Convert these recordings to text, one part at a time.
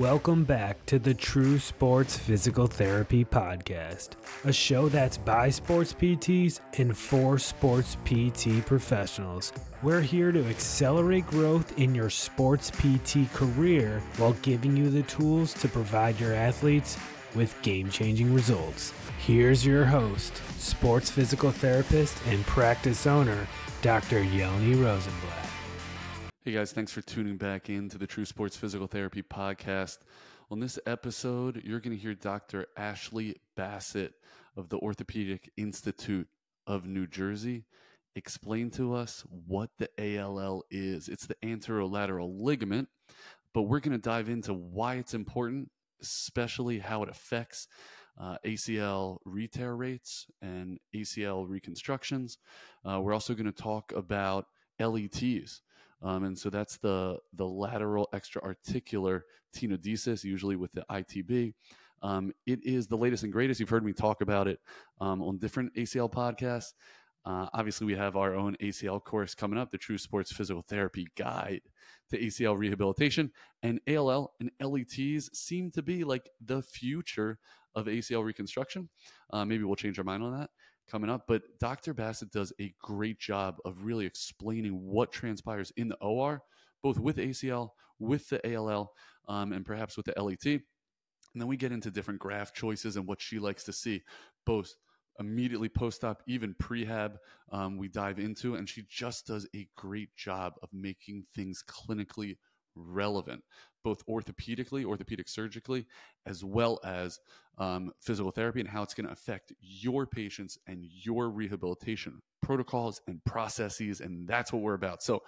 Welcome back to the True Sports Physical Therapy Podcast, a show that's by sports PTs and for sports PT professionals. We're here to accelerate growth in your sports PT career while giving you the tools to provide your athletes with game changing results. Here's your host, sports physical therapist and practice owner, Dr. Yoni Rosenblatt. Hey guys, thanks for tuning back in to the True Sports Physical Therapy Podcast. On this episode, you're going to hear Dr. Ashley Bassett of the Orthopedic Institute of New Jersey explain to us what the ALL is. It's the anterolateral ligament, but we're going to dive into why it's important, especially how it affects uh, ACL retear rates and ACL reconstructions. Uh, we're also going to talk about LETs um, and so that's the the lateral extra-articular tenodesis, usually with the ITB. Um, it is the latest and greatest. You've heard me talk about it um, on different ACL podcasts. Uh, obviously, we have our own ACL course coming up, the True Sports Physical Therapy Guide to ACL Rehabilitation. And ALL and LETs seem to be like the future of ACL reconstruction. Uh, maybe we'll change our mind on that coming up. But Dr. Bassett does a great job of really explaining what transpires in the OR, both with ACL, with the ALL, um, and perhaps with the LET. And then we get into different graft choices and what she likes to see, both immediately post op, even prehab, um, we dive into. And she just does a great job of making things clinically relevant, both orthopedically, orthopedic surgically, as well as um, physical therapy and how it's going to affect your patients and your rehabilitation protocols and processes. And that's what we're about. So,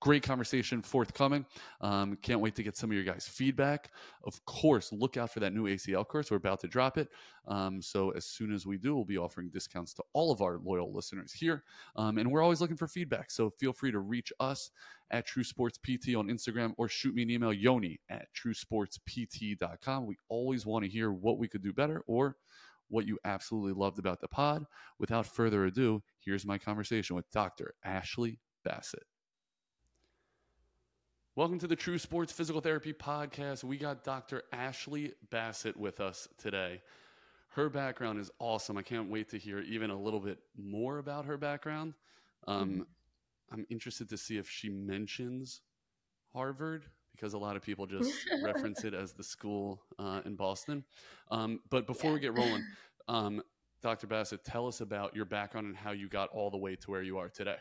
great conversation forthcoming. Um, can't wait to get some of your guys' feedback. Of course, look out for that new ACL course. We're about to drop it. Um, so as soon as we do, we'll be offering discounts to all of our loyal listeners here. Um, and we're always looking for feedback. So feel free to reach us at True Sports PT on Instagram or shoot me an email, yoni at truesportspt.com. We always want to hear what we could do better or what you absolutely loved about the pod. Without further ado, here's my conversation with Dr. Ashley Bassett. Welcome to the True Sports Physical Therapy Podcast. We got Dr. Ashley Bassett with us today. Her background is awesome. I can't wait to hear even a little bit more about her background. Um. I'm interested to see if she mentions Harvard because a lot of people just reference it as the school uh, in Boston. Um, but before yeah. we get rolling, um, Dr. Bassett, tell us about your background and how you got all the way to where you are today.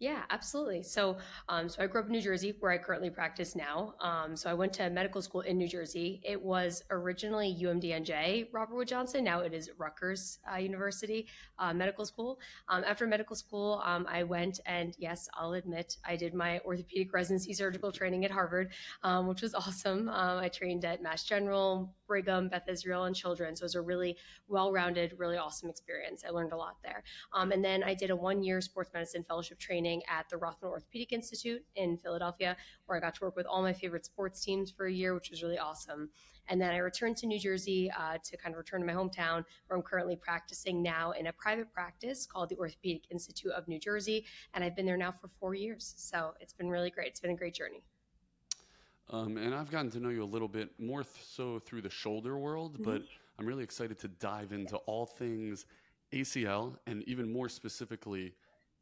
Yeah, absolutely. So, um, so I grew up in New Jersey, where I currently practice now. Um, so I went to medical school in New Jersey. It was originally UMDNJ Robert Wood Johnson. Now it is Rutgers uh, University uh, Medical School. Um, after medical school, um, I went and yes, I'll admit I did my orthopedic residency surgical training at Harvard, um, which was awesome. Um, I trained at Mass General, Brigham, Beth Israel, and Children's. So it was a really well-rounded, really awesome experience. I learned a lot there. and then I did a one-year sports medicine fellowship training training at the Rothman Orthopedic Institute in Philadelphia, where I got to work with all my favorite sports teams for a year, which was really awesome. And then I returned to New Jersey uh, to kind of return to my hometown, where I'm currently practicing now in a private practice called the Orthopedic Institute of New Jersey. And I've been there now for four years. So it's been really great. It's been a great journey. Um, and I've gotten to know you a little bit more th- so through the shoulder world, mm-hmm. but I'm really excited to dive into all things ACL and even more specifically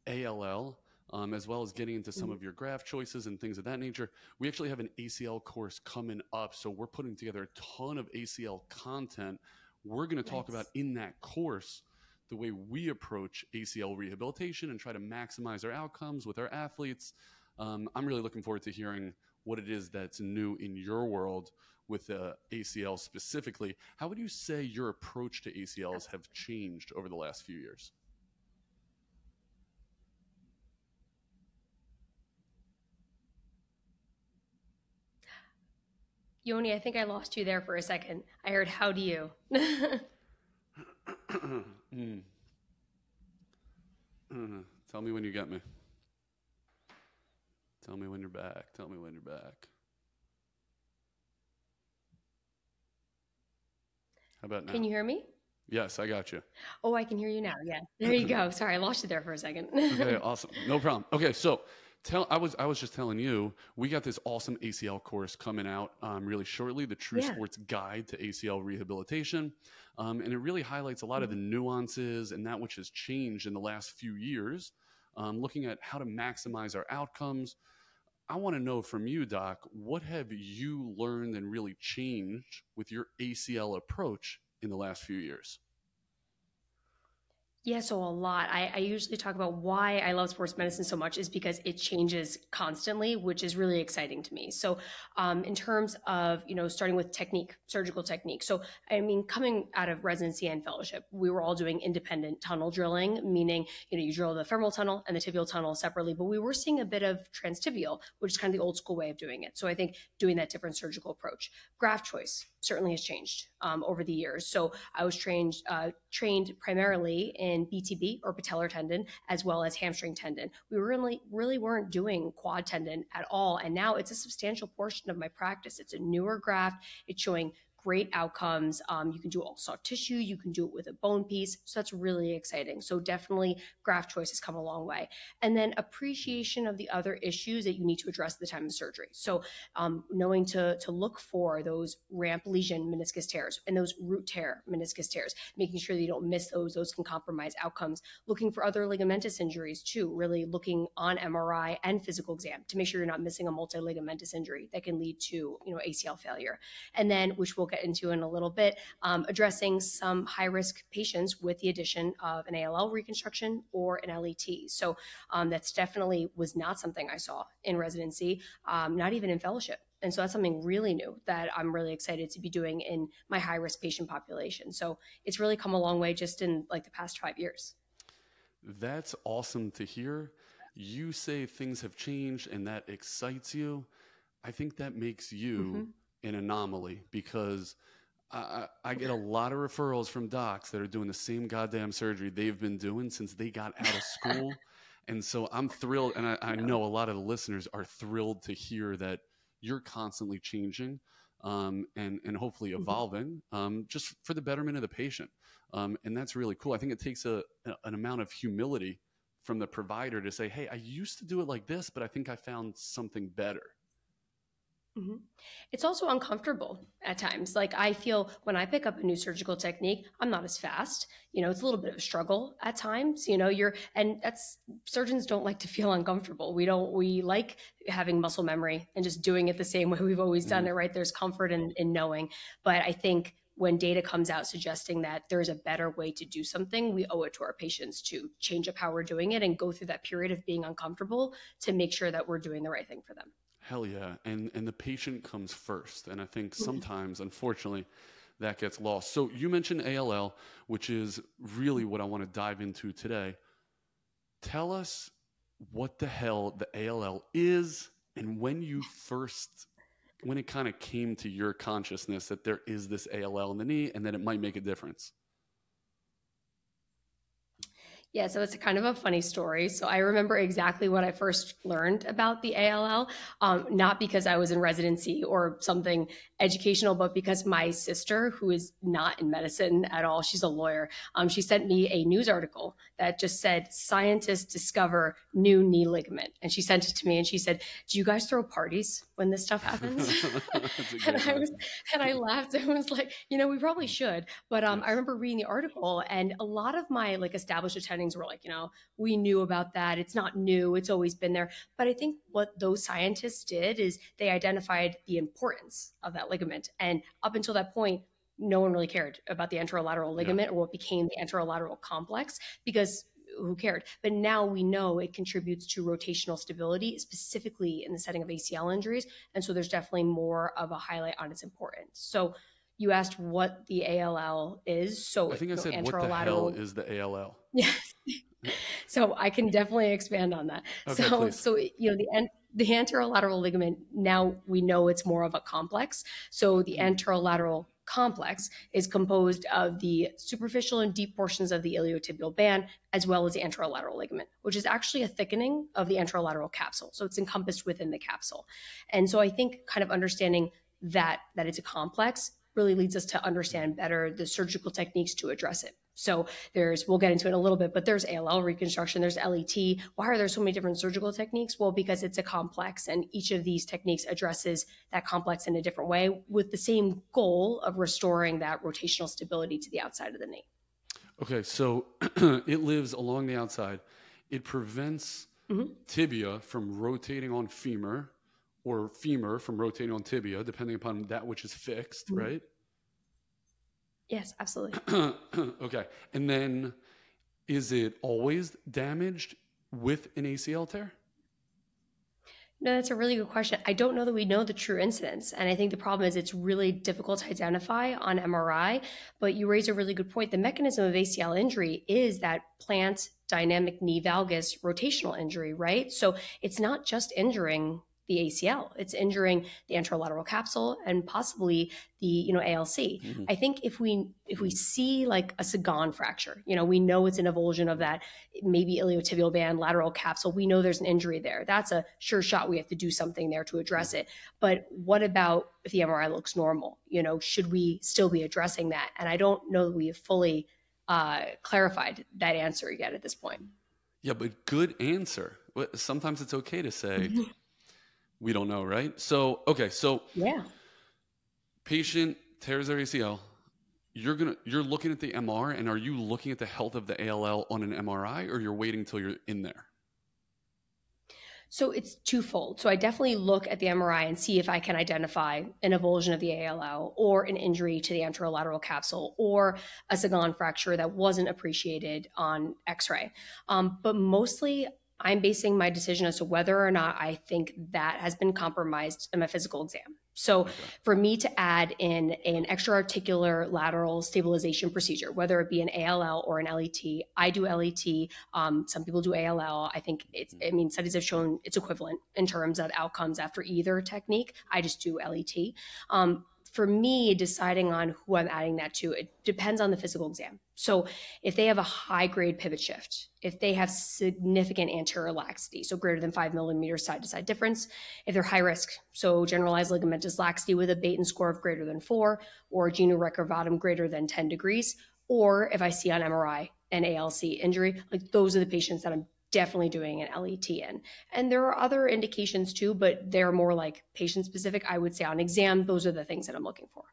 ALL um, as well as getting into some mm-hmm. of your graft choices and things of that nature. We actually have an ACL course coming up. So we're putting together a ton of ACL content. We're going to talk about in that course the way we approach ACL rehabilitation and try to maximize our outcomes with our athletes. Um, I'm really looking forward to hearing what it is that's new in your world with uh, ACL specifically. How would you say your approach to ACLs have changed over the last few years? Yoni, I think I lost you there for a second. I heard, how do you? mm. Tell me when you get me. Tell me when you're back. Tell me when you're back. How about now? Can you hear me? Yes, I got you. Oh, I can hear you now. Yeah. There you go. Sorry, I lost you there for a second. okay, awesome. No problem. Okay, so tell I was I was just telling you we got this awesome ACL course coming out um, really shortly, the True yeah. Sports Guide to ACL Rehabilitation, um, and it really highlights a lot mm-hmm. of the mm-hmm. nuances and that which has changed in the last few years, um, looking at how to maximize our outcomes. I want to know from you, Doc, what have you learned and really changed with your ACL approach in the last few years? Yeah, so a lot. I, I, usually talk about why I love sports medicine so much is because it changes constantly, which is really exciting to me. So, um, in terms of you know starting with technique, surgical technique. So, I mean, coming out of residency and fellowship, we were all doing independent tunnel drilling, meaning you know you drill the femoral tunnel and the tibial tunnel separately. But we were seeing a bit of transtibial, which is kind of the old school way of doing it. So, I think doing that different surgical approach, graft choice certainly has changed um, over the years. So, I was trained uh, trained primarily in BTB or patellar tendon as well as hamstring tendon. We really really weren't doing quad tendon at all and now it's a substantial portion of my practice. It's a newer graft. It's showing great outcomes. Um, you can do all soft tissue, you can do it with a bone piece. So that's really exciting. So definitely graft choice has come a long way. And then appreciation of the other issues that you need to address at the time of surgery. So um, knowing to, to look for those ramp lesion meniscus tears and those root tear meniscus tears, making sure that you don't miss those. Those can compromise outcomes. Looking for other ligamentous injuries too, really looking on MRI and physical exam to make sure you're not missing a multi-ligamentous injury that can lead to, you know, ACL failure. And then, which we'll get into in a little bit, um, addressing some high risk patients with the addition of an ALL reconstruction or an LET. So um, that's definitely was not something I saw in residency, um, not even in fellowship. And so that's something really new that I'm really excited to be doing in my high risk patient population. So it's really come a long way just in like the past five years. That's awesome to hear. You say things have changed and that excites you. I think that makes you mm-hmm an anomaly because I, I, get a lot of referrals from docs that are doing the same goddamn surgery they've been doing since they got out of school. and so I'm thrilled, and I, I, know a lot of the listeners are thrilled to hear that you're constantly changing um, and, and hopefully mm-hmm. evolving um, just for the betterment of the patient. Um, and that's really cool. I think it takes a, an amount of humility from the provider to say, hey, I used to do it like this, but I think I found something better. Mm-hmm. It's also uncomfortable at times. Like I feel when I pick up a new surgical technique, I'm not as fast. You know, it's a little bit of a struggle at times. You know, you're and that's surgeons don't like to feel uncomfortable. We don't. We like having muscle memory and just doing it the same way we've always done mm-hmm. it. Right? There's comfort in, in knowing. But I think when data comes out suggesting that there's a better way to do something, we owe it to our patients to change up how we're doing it and go through that period of being uncomfortable to make sure that we're doing the right thing for them. Hell yeah. And and the patient comes first. And I think sometimes, unfortunately, that gets lost. So you mentioned ALL, which is really what I want to dive into today. Tell us what the hell the ALL is and when you first when it kind of came to your consciousness that there is this ALL in the knee and that it might make a difference. Yeah, so it's kind of a funny story. So I remember exactly when I first learned about the ALL, um, not because I was in residency or something educational, but because my sister, who is not in medicine at all, she's a lawyer, um, she sent me a news article that just said scientists discover new knee ligament, and she sent it to me, and she said, "Do you guys throw parties when this stuff happens?" and I was, and I laughed and was like, "You know, we probably should." But um, I remember reading the article, and a lot of my like established attendings were like, "You know, we knew about that. It's not new. It's always been there." But I think what those scientists did is they identified the importance of that ligament, and up until that point, no one really cared about the anterolateral ligament yeah. or what became the anterolateral complex because who cared? But now we know it contributes to rotational stability, specifically in the setting of ACL injuries. And so there's definitely more of a highlight on its importance. So you asked what the ALL is. So I think I said what the hell is the ALL? Yes. so I can definitely expand on that. Okay, so please. so you know the the anterolateral ligament now we know it's more of a complex. So the mm-hmm. anterolateral complex is composed of the superficial and deep portions of the iliotibial band, as well as the anterolateral ligament, which is actually a thickening of the anterolateral capsule. So it's encompassed within the capsule. And so I think kind of understanding that that it's a complex really leads us to understand better the surgical techniques to address it. So there's, we'll get into it in a little bit, but there's ALL reconstruction, there's LET. Why are there so many different surgical techniques? Well, because it's a complex and each of these techniques addresses that complex in a different way with the same goal of restoring that rotational stability to the outside of the knee. Okay, so it lives along the outside. It prevents mm-hmm. tibia from rotating on femur or femur from rotating on tibia, depending upon that which is fixed, mm-hmm. right? Yes, absolutely. okay. And then is it always damaged with an ACL tear? No, that's a really good question. I don't know that we know the true incidence. And I think the problem is it's really difficult to identify on MRI. But you raise a really good point. The mechanism of ACL injury is that plant dynamic knee valgus rotational injury, right? So it's not just injuring the ACL. It's injuring the anterolateral capsule and possibly the you know ALC. Mm-hmm. I think if we if we see like a Segond fracture, you know, we know it's an avulsion of that maybe iliotibial band, lateral capsule. We know there's an injury there. That's a sure shot. We have to do something there to address it. But what about if the MRI looks normal? You know, should we still be addressing that? And I don't know that we have fully uh, clarified that answer yet at this point. Yeah, but good answer. Sometimes it's okay to say. We don't know, right? So, okay, so yeah, patient tears their ACL. You're gonna you're looking at the MR, and are you looking at the health of the ALL on an MRI, or you're waiting until you're in there? So it's twofold. So I definitely look at the MRI and see if I can identify an avulsion of the ALL or an injury to the anterolateral capsule or a Segond fracture that wasn't appreciated on X-ray. Um, but mostly I'm basing my decision as to whether or not I think that has been compromised in my physical exam. So, okay. for me to add in an extra-articular lateral stabilization procedure, whether it be an ALL or an LET, I do LET. Um, some people do ALL. I think it's. I mean, studies have shown it's equivalent in terms of outcomes after either technique. I just do LET. Um, for me, deciding on who I'm adding that to, it depends on the physical exam. So if they have a high grade pivot shift, if they have significant anterior laxity, so greater than five millimeters side to side difference, if they're high risk, so generalized ligamentous laxity with a Beighton score of greater than four, or genu recurvatum greater than 10 degrees, or if I see on MRI an ALC injury, like those are the patients that I'm definitely doing an LET in. And there are other indications too, but they're more like patient specific. I would say on exam, those are the things that I'm looking for.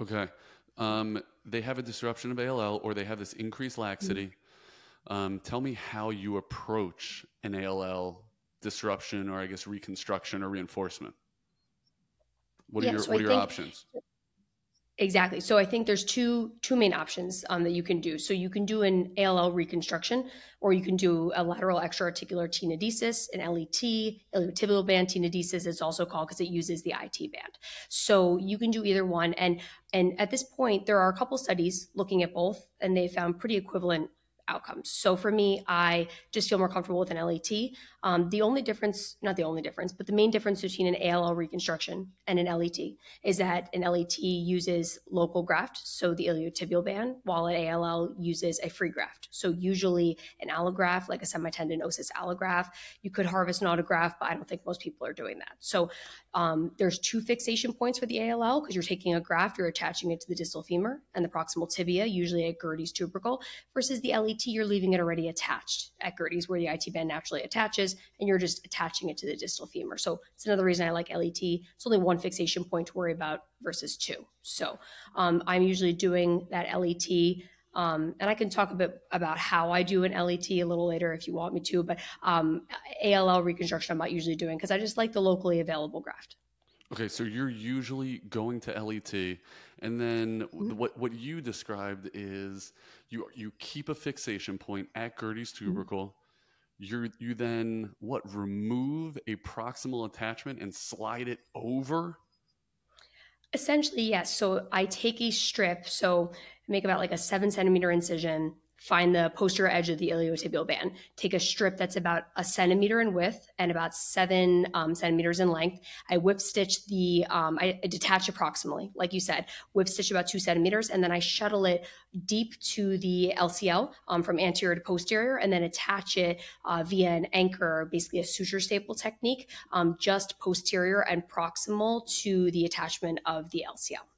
Okay. Um, they have a disruption of ALL or they have this increased laxity. Mm-hmm. Um, tell me how you approach an ALL disruption or I guess reconstruction or reinforcement. What are yeah, your, so what are your options? Exactly. So I think there's two two main options um, that you can do. So you can do an ALL reconstruction, or you can do a lateral extra-articular tenodesis, an LET, iliotibial band tenodesis. It's also called because it uses the IT band. So you can do either one. And and at this point, there are a couple studies looking at both, and they found pretty equivalent outcomes. So for me, I just feel more comfortable with an LET. Um, the only difference, not the only difference, but the main difference between an ALL reconstruction and an LET is that an LET uses local graft, so the iliotibial band, while an ALL uses a free graft. So usually an allograft, like a semitendinosus allograft, you could harvest an autograft, but I don't think most people are doing that. So um, there's two fixation points for the ALL because you're taking a graft, you're attaching it to the distal femur and the proximal tibia, usually at Gerdy's tubercle, versus the LET, you're leaving it already attached at Gerdy's where the IT band naturally attaches, and you're just attaching it to the distal femur. So it's another reason I like LET. It's only one fixation point to worry about versus two. So um, I'm usually doing that LET. Um, and I can talk a bit about how I do an LET a little later if you want me to, but um, ALL reconstruction I'm not usually doing because I just like the locally available graft. Okay, so you're usually going to LET, and then mm-hmm. what what you described is you you keep a fixation point at mm-hmm. tubercle. Mm-hmm. You you then what remove a proximal attachment and slide it over. Essentially, yes. So I take a strip, so make about like a seven centimeter incision find the posterior edge of the iliotibial band, take a strip that's about a centimeter in width and about seven um, centimeters in length. I whip stitch the, um, I, I detach approximately, like you said, whip stitch about two centimeters, and then I shuttle it deep to the LCL um, from anterior to posterior, and then attach it uh, via an anchor, basically a suture staple technique, um, just posterior and proximal to the attachment of the LCL.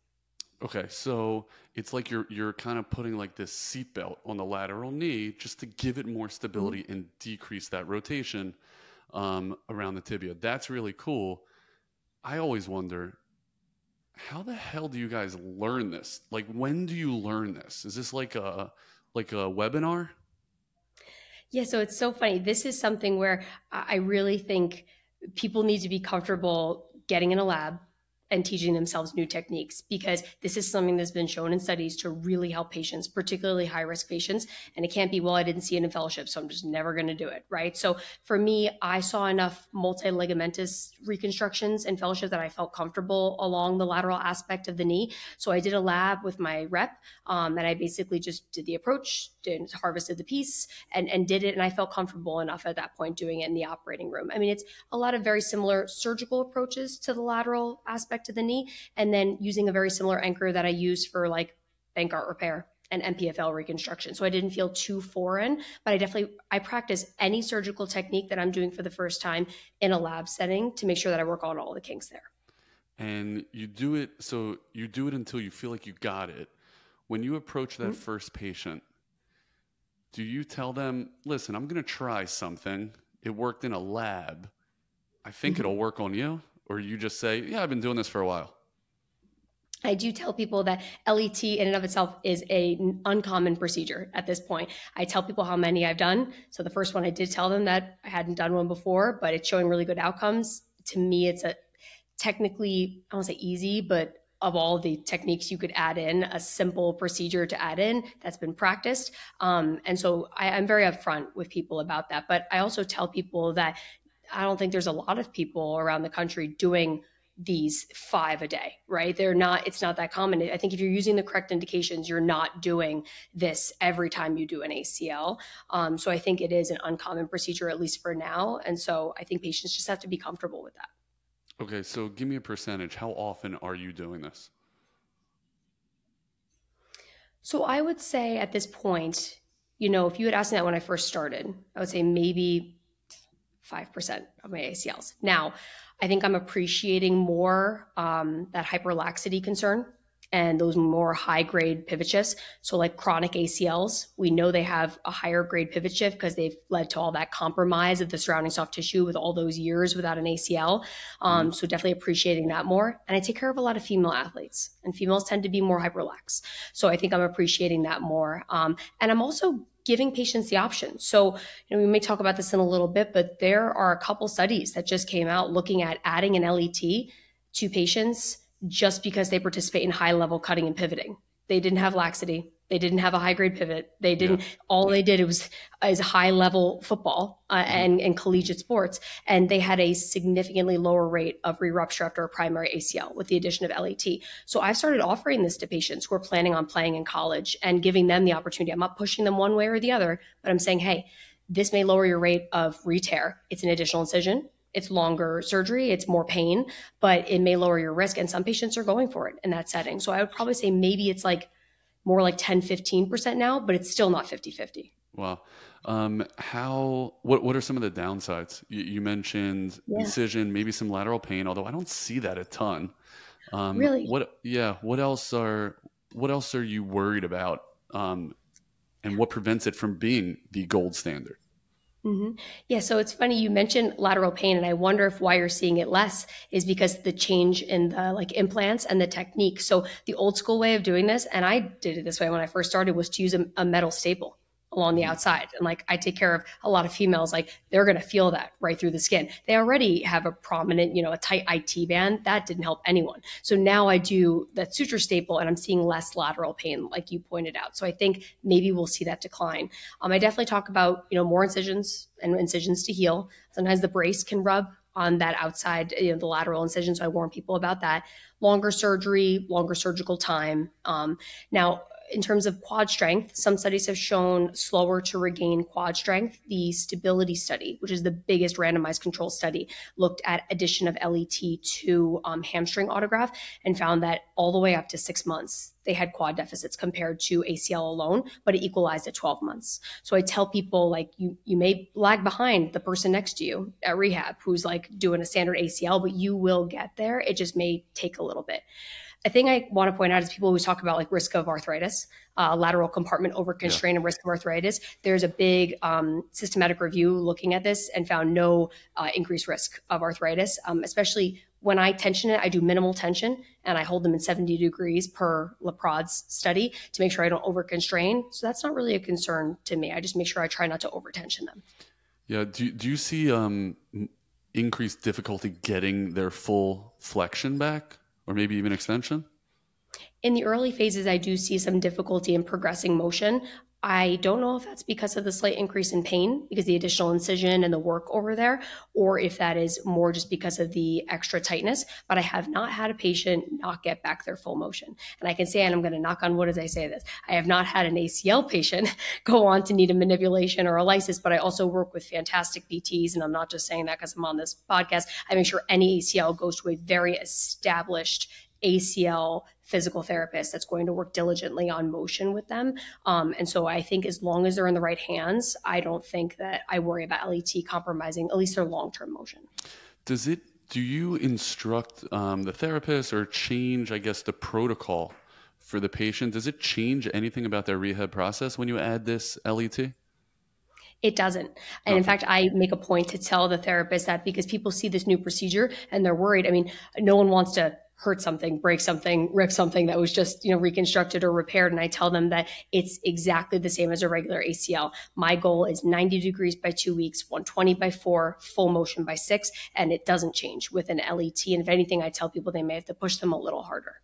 Okay, so it's like you're you're kind of putting like this seatbelt on the lateral knee just to give it more stability mm-hmm. and decrease that rotation um, around the tibia. That's really cool. I always wonder how the hell do you guys learn this? Like when do you learn this? Is this like a like a webinar? Yeah, so it's so funny. This is something where I really think people need to be comfortable getting in a lab, and teaching themselves new techniques because this is something that's been shown in studies to really help patients, particularly high risk patients. And it can't be, well, I didn't see it in fellowship, so I'm just never going to do it, right? So for me, I saw enough multi-ligamentous reconstructions in fellowship that I felt comfortable along the lateral aspect of the knee. So I did a lab with my rep, um, and I basically just did the approach, did, harvested the piece, and and did it, and I felt comfortable enough at that point doing it in the operating room. I mean, it's a lot of very similar surgical approaches to the lateral aspect to the knee, and then using a very similar anchor that I use for like Bankart repair and MPFL reconstruction. So I didn't feel too foreign, but I definitely I practice any surgical technique that I'm doing for the first time in a lab setting to make sure that I work on all the kinks there. And you do it so you do it until you feel like you got it. When you approach that mm-hmm. first patient, do you tell them, "Listen, I'm going to try something. It worked in a lab. I think mm-hmm. it'll work on you." Or you just say, "Yeah, I've been doing this for a while"? I do tell people that LET in and of itself is a uncommon procedure at this point. I tell people how many I've done. So the first one I did tell them that I hadn't done one before, but it's showing really good outcomes. To me, it's a technically, I won't say easy, but of all the techniques you could add in, a simple procedure to add in that's been practiced. Um, and so I, I'm very upfront with people about that. But I also tell people that I don't think there's a lot of people around the country doing these five a day, right? They're not, it's not that common. I think if you're using the correct indications, you're not doing this every time you do an ACL. Um, so I think it is an uncommon procedure, at least for now. And so I think patients just have to be comfortable with that. Okay. So give me a percentage. How often are you doing this? So I would say at this point, you know, if you had asked me that when I first started, I would say maybe 5% of my ACLs. Now, I think I'm appreciating more um, that hyperlaxity concern and those more high grade pivot shifts. So, like chronic ACLs, we know they have a higher grade pivot shift because they've led to all that compromise of the surrounding soft tissue with all those years without an ACL. Um, mm-hmm. So, definitely appreciating that more. And I take care of a lot of female athletes, and females tend to be more hyperlax. So, I think I'm appreciating that more. Um, and I'm also giving patients the option. So, you know, we may talk about this in a little bit, but there are a couple studies that just came out looking at adding an LET to patients just because they participate in high level cutting and pivoting. They didn't have laxity. They didn't have a high grade pivot. They didn't. Yeah. All they did was is high level football uh, mm-hmm. and, and collegiate sports, and they had a significantly lower rate of re-rupture after a primary ACL with the addition of LAT. So I've started offering this to patients who are planning on playing in college and giving them the opportunity. I'm not pushing them one way or the other, but I'm saying, hey, this may lower your rate of re-tear. It's an additional incision it's longer surgery, it's more pain, but it may lower your risk. And some patients are going for it in that setting. So I would probably say maybe it's like more like 10, 15% now, but it's still not 50 50. Wow. Um, how, what, what are some of the downsides? You, you mentioned yeah. incision, maybe some lateral pain, although I don't see that a ton. Um, really? What, yeah. What else are, what else are you worried about? Um, and what prevents it from being the gold standard? Mm-hmm. Yeah, so it's funny you mentioned lateral pain, and I wonder if why you're seeing it less is because the change in the like implants and the technique. So the old school way of doing this, and I did it this way when I first started, was to use a, a metal staple along the outside. And like I take care of a lot of females, like they're going to feel that right through the skin. They already have a prominent, you know, a tight IT band. That didn't help anyone. So now I do that suture staple and I'm seeing less lateral pain, like you pointed out. So I think maybe we'll see that decline. Um, I definitely talk about, you know, more incisions and incisions to heal. Sometimes the brace can rub on that outside, you know, the lateral incision. So I warn people about that. Longer surgery, longer surgical time. Um, now, in terms of quad strength, some studies have shown slower to regain quad strength. The stability study, which is the biggest randomized control study, looked at addition of LET to um, hamstring autograft and found that all the way up to six months, they had quad deficits compared to ACL alone, but it equalized at 12 months. So I tell people like you you may lag behind the person next to you at rehab who's like doing a standard ACL, but you will get there. It just may take a little bit. A thing I want to point out is people always talk about like risk of arthritis, uh, lateral compartment overconstraint, yeah. and risk of arthritis. There's a big um, systematic review looking at this and found no uh, increased risk of arthritis, um, especially when I tension it, I do minimal tension and I hold them in 70 degrees per LaPrade's study to make sure I don't overconstrain. So that's not really a concern to me. I just make sure I try not to overtension them. Yeah. Do, do you see um, increased difficulty getting their full flexion back or maybe even extension? In the early phases, I do see some difficulty in progressing motion. I don't know if that's because of the slight increase in pain, because the additional incision and the work over there, or if that is more just because of the extra tightness. But I have not had a patient not get back their full motion. And I can say, and I'm going to knock on wood as I say this, I have not had an ACL patient go on to need a manipulation or a lysis, but I also work with fantastic PTs. And I'm not just saying that because I'm on this podcast. I make sure any ACL goes to a very established ACL physical therapist that's going to work diligently on motion with them. Um, and so I think as long as they're in the right hands, I don't think that I worry about LET compromising at least their long term motion. Does it? Do you instruct um, the therapist or change, I guess, the protocol for the patient? Does it change anything about their rehab process when you add this LET? It doesn't. And okay. in fact, I make a point to tell the therapist that because people see this new procedure and they're worried. I mean, no one wants to hurt something, break something, rip something that was just, you know, reconstructed or repaired. And I tell them that it's exactly the same as a regular ACL. My goal is 90 degrees by two weeks, 120 by four, full motion by six, and it doesn't change with an LET. And if anything, I tell people they may have to push them a little harder.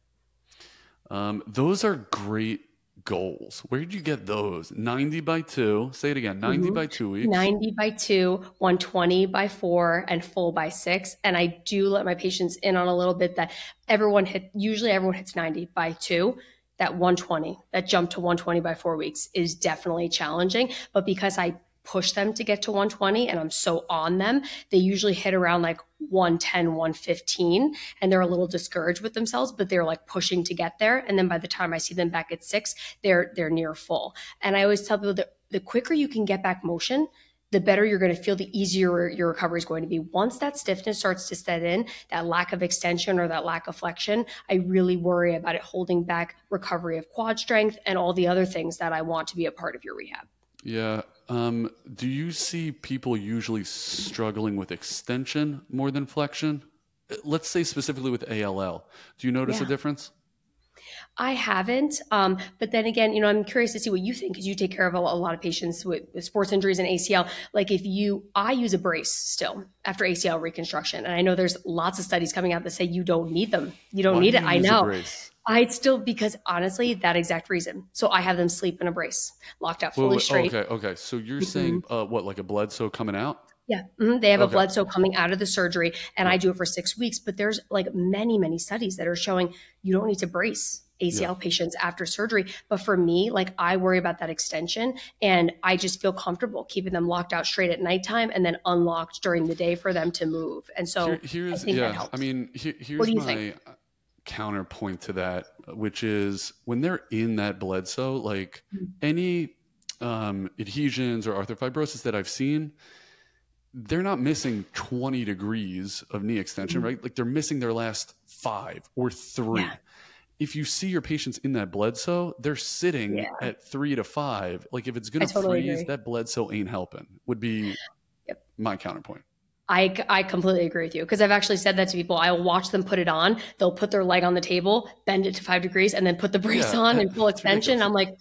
Um, those are great goals. Where did you get those? 90 by 2. Say it again 90 mm-hmm. by 2 weeks. 90 by 2, 120 by 4, and full by 6. And I do let my patients in on a little bit that everyone hit, usually everyone hits 90 by 2. That 120, that jump to 120 by four weeks is definitely challenging. But because I push them to get to 120 and I'm so on them, they usually hit around like 110, 115 and they're a little discouraged with themselves, but they're like pushing to get there. And then by the time I see them back at six, they're they're near full. And I always tell people that the quicker you can get back motion, the better you're going to feel, the easier your recovery is going to be. Once that stiffness starts to set in, that lack of extension or that lack of flexion, I really worry about it holding back recovery of quad strength and all the other things that I want to be a part of your rehab. Yeah, um, do you see people usually struggling with extension more than flexion? Let's say specifically with ALL. Do you notice yeah. a difference? I haven't, um, but then again, you know, I'm curious to see what you think because you take care of a, a lot of patients with, with, sports injuries and ACL. Like, if you, I use a brace still after ACL reconstruction, and I know there's lots of studies coming out that say you don't need them. You don't Why need do it. I know. I'd still because honestly, that exact reason. So I have them sleep in a brace, locked out fully wait, wait, straight. Okay, okay. So you're mm-hmm. saying uh, what, like a blood Bledsoe coming out? Yeah, mm-hmm. they have okay. a Bledsoe coming out of the surgery, and I do it for six weeks. But there's like many, many studies that are showing you don't need to brace ACL yeah. patients after surgery. But for me, like I worry about that extension and I just feel comfortable keeping them locked out straight at nighttime and then unlocked during the day for them to move. And so Here, here's, I yeah, I mean, here, here's my, think? Counterpoint to that, which is when they're in that Bledsoe, like mm-hmm. any um, adhesions or arthrofibrosis that I've seen, they're not missing 20 degrees of knee extension, mm-hmm. right? Like they're missing their last five or three. Yeah. If you see your patients in that Bledsoe, they're sitting yeah. at three to five. Like if it's going to totally freeze, agree. that Bledsoe ain't helping, would be yep. my counterpoint. I, I completely agree with you because I've actually said that to people. I'll watch them put it on. They'll put their leg on the table, bend it to five degrees, and then put the brace yeah, on in full extension. I'm like,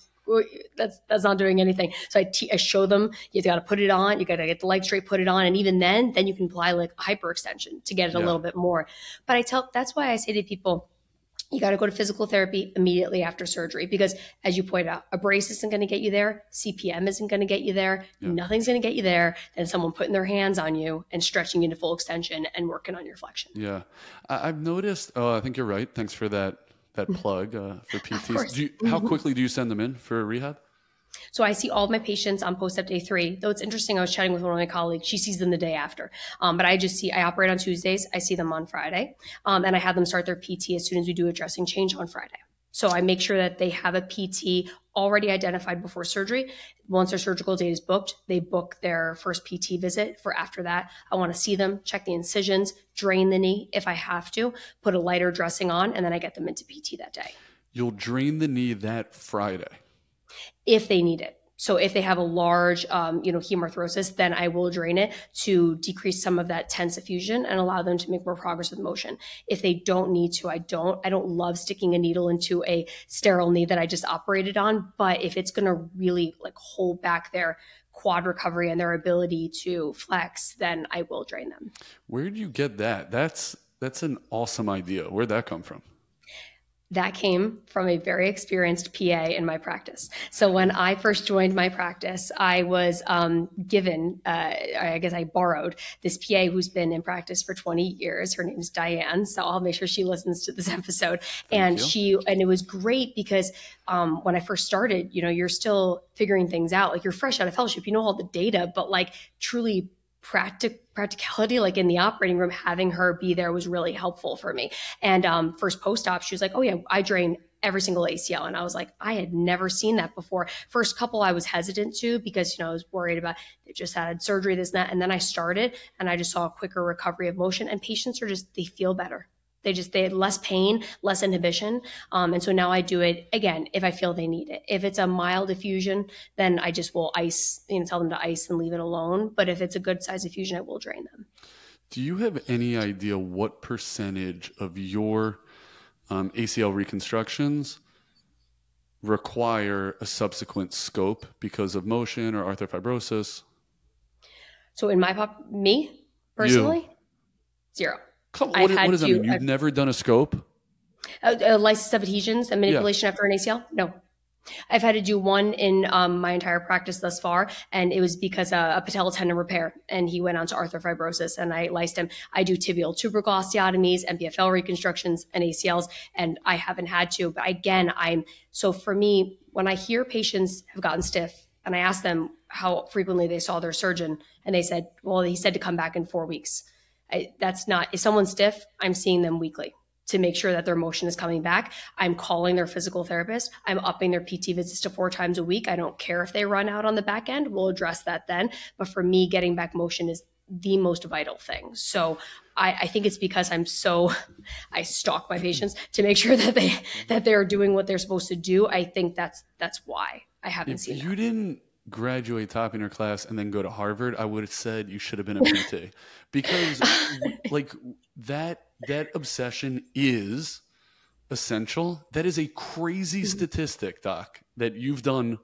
that's that's not doing anything. So I, te- I show them you got to put it on. You got to get the leg straight, put it on, and even then, then you can apply like a hyperextension to get it yeah. a little bit more. But I tell that's why I say to people, you got to go to physical therapy immediately after surgery because as you point out a brace isn't going to get you there cpm isn't going to get you there yeah. nothing's going to get you there than someone putting their hands on you and stretching you to full extension and working on your flexion. Yeah. I've noticed oh i think you're right. Thanks for that that plug uh, for pts you, how mm-hmm. quickly do you send them in for rehab so I see all of my patients on post-op day three. Though it's interesting, I was chatting with one of my colleagues. She sees them the day after. Um, but I just see, I operate on Tuesdays. I see them on Friday. Um, and I have them start their PT as soon as we do a dressing change on Friday. So I make sure that they have a PT already identified before surgery. Once their surgical date is booked, they book their first PT visit for after that. I want to see them, check the incisions, drain the knee if I have to, put a lighter dressing on, and then I get them into PT that day. You'll drain the knee that Friday. If they need it. So if they have a large, um, you know, hemarthrosis, then I will drain it to decrease some of that tense effusion and allow them to make more progress with motion. If they don't need to, I don't. I don't love sticking a needle into a sterile knee that I just operated on. But if it's going to really like hold back their quad recovery and their ability to flex, then I will drain them. Where do you get that? That's that's an awesome idea. Where'd that come from? That came from a very experienced PA in my practice. So when I first joined my practice, I was um, given, uh, I guess I borrowed this PA who's been in practice for 20 years. Her name's Diane. So I'll make sure she listens to this episode. Thank and you. she, and it was great because um, when I first started, you know, you're still figuring things out. Like you're fresh out of fellowship, you know all the data, but like truly practic- practicality like in the operating room having her be there was really helpful for me. And um, first post-op she was like oh yeah i drain every single acl and i was like i had never seen that before. First couple i was hesitant to because you know i was worried about they just had surgery this and that. And then i started and i just saw a quicker recovery of motion and patients are just they feel better they just they had less pain, less inhibition, um, and so now I do it again if I feel they need it. If it's a mild effusion, then I just will ice, you know, tell them to ice and leave it alone. But if it's a good size effusion, I will drain them. Do you have any idea what percentage of your um, ACL reconstructions require a subsequent scope because of motion or arthrofibrosis? So in my pop, me personally, you. zero. Come, what, what does that mean? You've I've, never done a scope? A, a lysis of adhesions and manipulation yeah. after an ACL? No. I've had to do one in um, my entire practice thus far, and it was because uh, a patella tendon repair, and he went on to arthrofibrosis, and I lysed him. I do tibial tubercle osteotomies, MPFL reconstructions, and ACLs, and I haven't had to. But again, I'm so for me, when I hear patients have gotten stiff, and I ask them how frequently they saw their surgeon, and they said, "Well, he said to come back in four weeks." I, that's not, if someone's stiff, I'm seeing them weekly to make sure that their motion is coming back. I'm calling their physical therapist. I'm upping their PT visits to four times a week. I don't care if they run out on the back end. We'll address that then. But for me, getting back motion is the most vital thing. So I, I, think it's because I'm so I stalk my patients to make sure that they that they're doing what they're supposed to do. I think that's that's why I haven't if seen. You that. didn't graduate top in your class and then go to Harvard, I would have said you should have been a PT because like that that obsession is essential. That is a crazy mm-hmm. statistic, doc, that you've done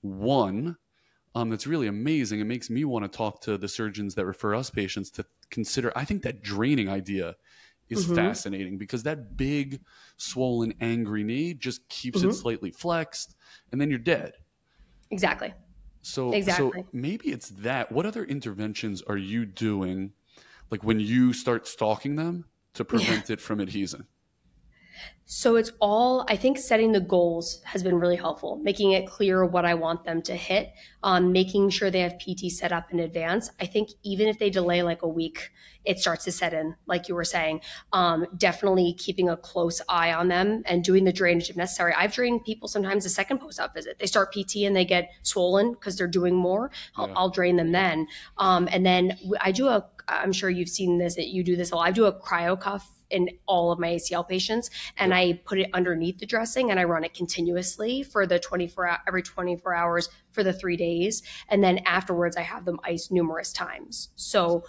one. Um, that's really amazing. It makes me want to talk to the surgeons that refer us patients to consider. I think that draining idea is mm-hmm. fascinating because that big, swollen, angry knee just keeps mm-hmm. it slightly flexed, and then you're dead. Exactly. So, exactly. so maybe it's that. What other interventions are you doing, like when you start stalking them to prevent yeah. it from adhesing? So it's all, I think setting the goals has been really helpful, making it clear what I want them to hit, um, making sure they have PT set up in advance. I think even if they delay like a week, it starts to set in, like you were saying. Um, definitely keeping a close eye on them and doing the drainage if necessary. I've drained people sometimes a second post op visit. They start PT and they get swollen because they're doing more. I'll, yeah. I'll drain them then. Um, and then I do a, I'm sure you've seen this, that you do this a lot. I do a cryo cuff in all of my ACL patients, and I put it underneath the dressing and I run it continuously for the 24 every 24 hours for the three days, and then afterwards I have them ice numerous times. So.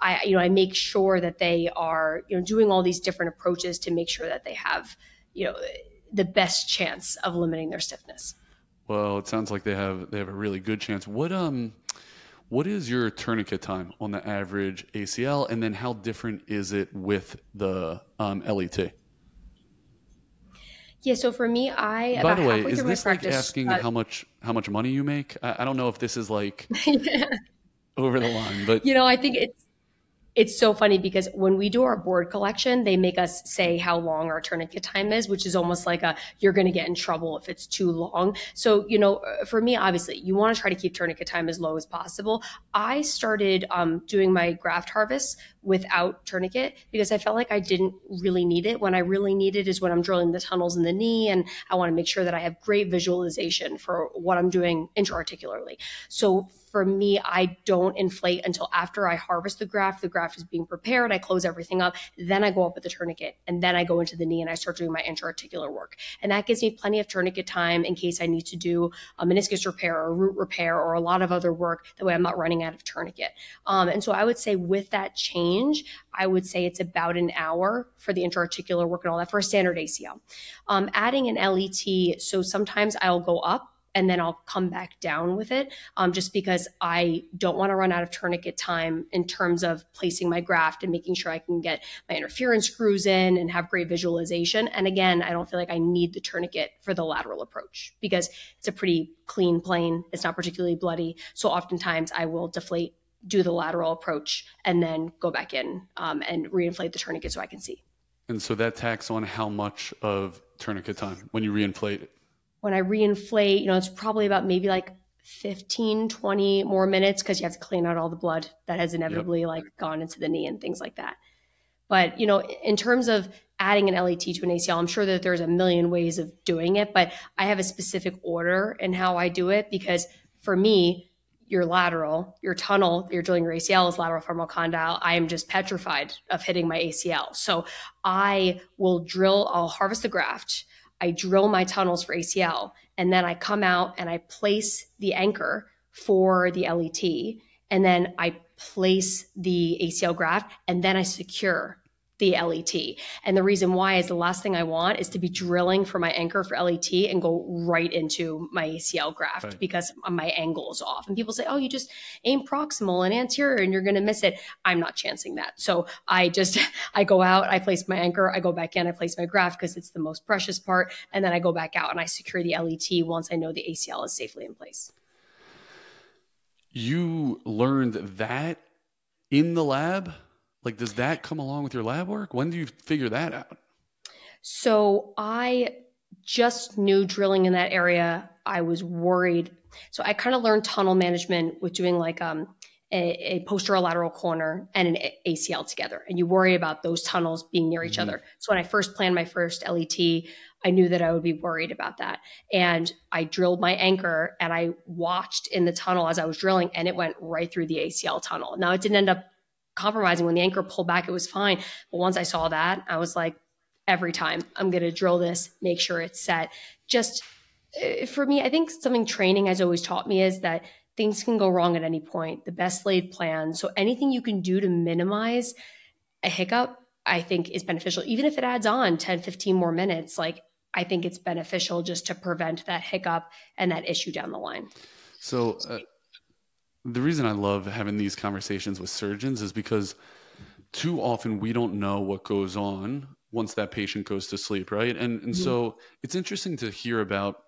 I, you know, I make sure that they are, you know, doing all these different approaches to make sure that they have, you know, the best chance of limiting their stiffness. Well, it sounds like they have they have a really good chance. What um what is your tourniquet time on the average ACL, and then how different is it with the um, LET? Yeah, so for me, I by the way, is this like asking uh, how much how much money you make? I, I don't know if this is like yeah. over the line, but you know, I think it's it's so funny because when we do our board collection, they make us say how long our tourniquet time is, which is almost like a you're going to get in trouble if it's too long. So, you know, for me, obviously, you want to try to keep tourniquet time as low as possible. I started um, doing my graft harvest without tourniquet because I felt like I didn't really need it. When I really need it is when I'm drilling the tunnels in the knee and I want to make sure that I have great visualization for what I'm doing intraarticularly. So for me, I don't inflate until after I harvest the graft. The graft is being prepared. I close everything up. Then I go up with the tourniquet and then I go into the knee and I start doing my intra-articular work. And that gives me plenty of tourniquet time in case I need to do a meniscus repair or root repair or a lot of other work. That way I'm not running out of tourniquet. Um, and so I would say with that change, I would say it's about an hour for the intra-articular work and all that for a standard ACL. Um, adding an LET, so sometimes I'll go up and then I'll come back down with it um, just because I don't want to run out of tourniquet time in terms of placing my graft and making sure I can get my interference screws in and have great visualization. And again, I don't feel like I need the tourniquet for the lateral approach because it's a pretty clean plane. It's not particularly bloody. So oftentimes I will deflate, do the lateral approach, and then go back in um, and reinflate the tourniquet so I can see. And so that tacks on how much of tourniquet time when you reinflate it? When I reinflate, you know, it's probably about maybe like 15, 20 more minutes because you have to clean out all the blood that has inevitably yep. like gone into the knee and things like that. But, you know, in terms of adding an LET to an ACL, I'm sure that there's a million ways of doing it, but I have a specific order in how I do it because for me, your lateral, your tunnel, you're drilling your ACL is lateral femoral condyle. I am just petrified of hitting my ACL. So I will drill, I'll harvest the graft. I drill my tunnels for ACL, and then I come out and I place the anchor for the LET, and then I place the ACL graft, and then I secure the LET. And the reason why is the last thing I want is to be drilling for my anchor for LET and go right into my ACL graft right. because my angle is off. And people say, oh, you just aim proximal and anterior and you're going to miss it. I'm not chancing that. So I just, I go out, I place my anchor, I go back in, I place my graft because it's the most precious part. And then I go back out and I secure the LET once I know the ACL is safely in place. You learned that in the lab? Like, does that come along with your lab work? When do you figure that out? So I just knew drilling in that area. I was worried. So I kind of learned tunnel management with doing like um, a, a posterolateral corner and an ACL together. And you worry about those tunnels being near each mm-hmm. other. So when I first planned my first LET, I knew that I would be worried about that. And I drilled my anchor and I watched in the tunnel as I was drilling and it went right through the ACL tunnel. Now it didn't end up compromising. When the anchor pulled back, it was fine. But once I saw that, I was like, every time I'm going to drill this, make sure it's set. Just eh, for me, I think something training has always taught me is that things can go wrong at any point. The best laid plan. So anything you can do to minimize a hiccup, I think is beneficial. Even if it adds on 10, 15 more minutes, like I think it's beneficial just to prevent that hiccup and that issue down the line. So, uh, the reason I love having these conversations with surgeons is because too often we don't know what goes on once that patient goes to sleep, right? And and mm-hmm. so it's interesting to hear about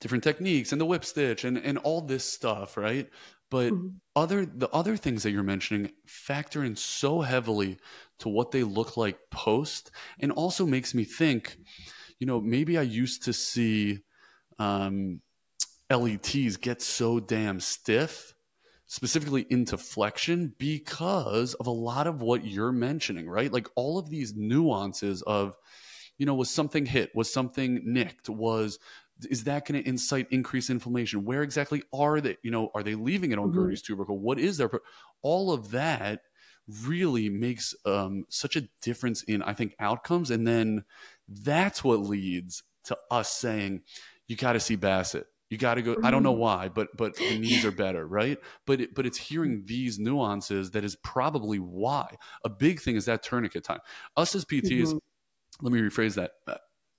different techniques and the whip stitch and and all this stuff, right? But mm-hmm. other the other things that you're mentioning factor in so heavily to what they look like post and also makes me think, you know, maybe I used to see um, LETs get so damn stiff specifically into flexion because of a lot of what you're mentioning, right? Like all of these nuances of, you know, was something hit, was something nicked, was is that going to incite increased inflammation? Where exactly are they? You know, are they leaving it on mm-hmm. tubercle? What is their all of that really makes um, such a difference in I think outcomes, and then that's what leads to us saying you got to see Bassett you got to go. I don't know mm-hmm. why, but but the knees are better, right? But it, but it's hearing these nuances that is probably why. A big thing is that tourniquet time. Us as PTs, mm-hmm. let me rephrase that. Uh,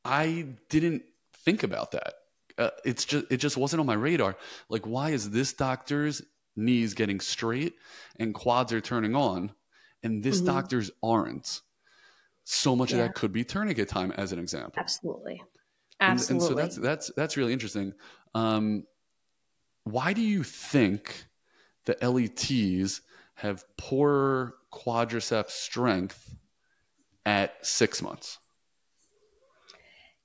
I didn't think about that. Uh, it's just it just wasn't on my radar. Like, why is this doctor's knees getting straight and quads are turning on, and this mm-hmm. doctor's aren't? So much yeah. of that could be tourniquet time, as an example. Absolutely. Absolutely. And, and so that's that's that's really interesting. Um, why do you think the LETs have poorer quadriceps strength at six months?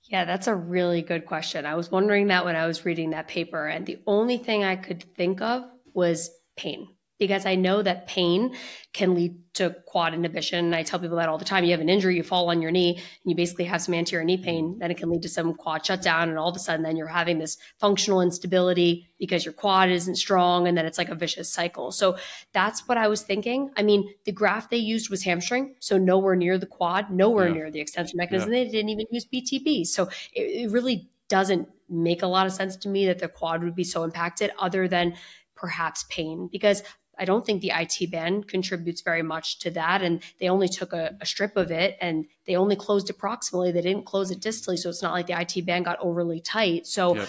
Yeah, that's a really good question. I was wondering that when I was reading that paper, and the only thing I could think of was pain. Because I know that pain can lead to quad inhibition. And I tell people that all the time. You have an injury, you fall on your knee, and you basically have some anterior knee pain, mm-hmm. then it can lead to some quad shutdown. And all of a sudden, then you're having this functional instability because your quad isn't strong. And then it's like a vicious cycle. So that's what I was thinking. I mean, the graft they used was hamstring. So nowhere near the quad, nowhere yeah. near the extension mechanism. Yeah. They didn't even use BTB. So it, it really doesn't make a lot of sense to me that the quad would be so impacted other than perhaps pain because I don't think the IT band contributes very much to that. And they only took a, a, strip of it and they only closed it proximally. They didn't close it distally. So it's not like the IT band got overly tight. So yep.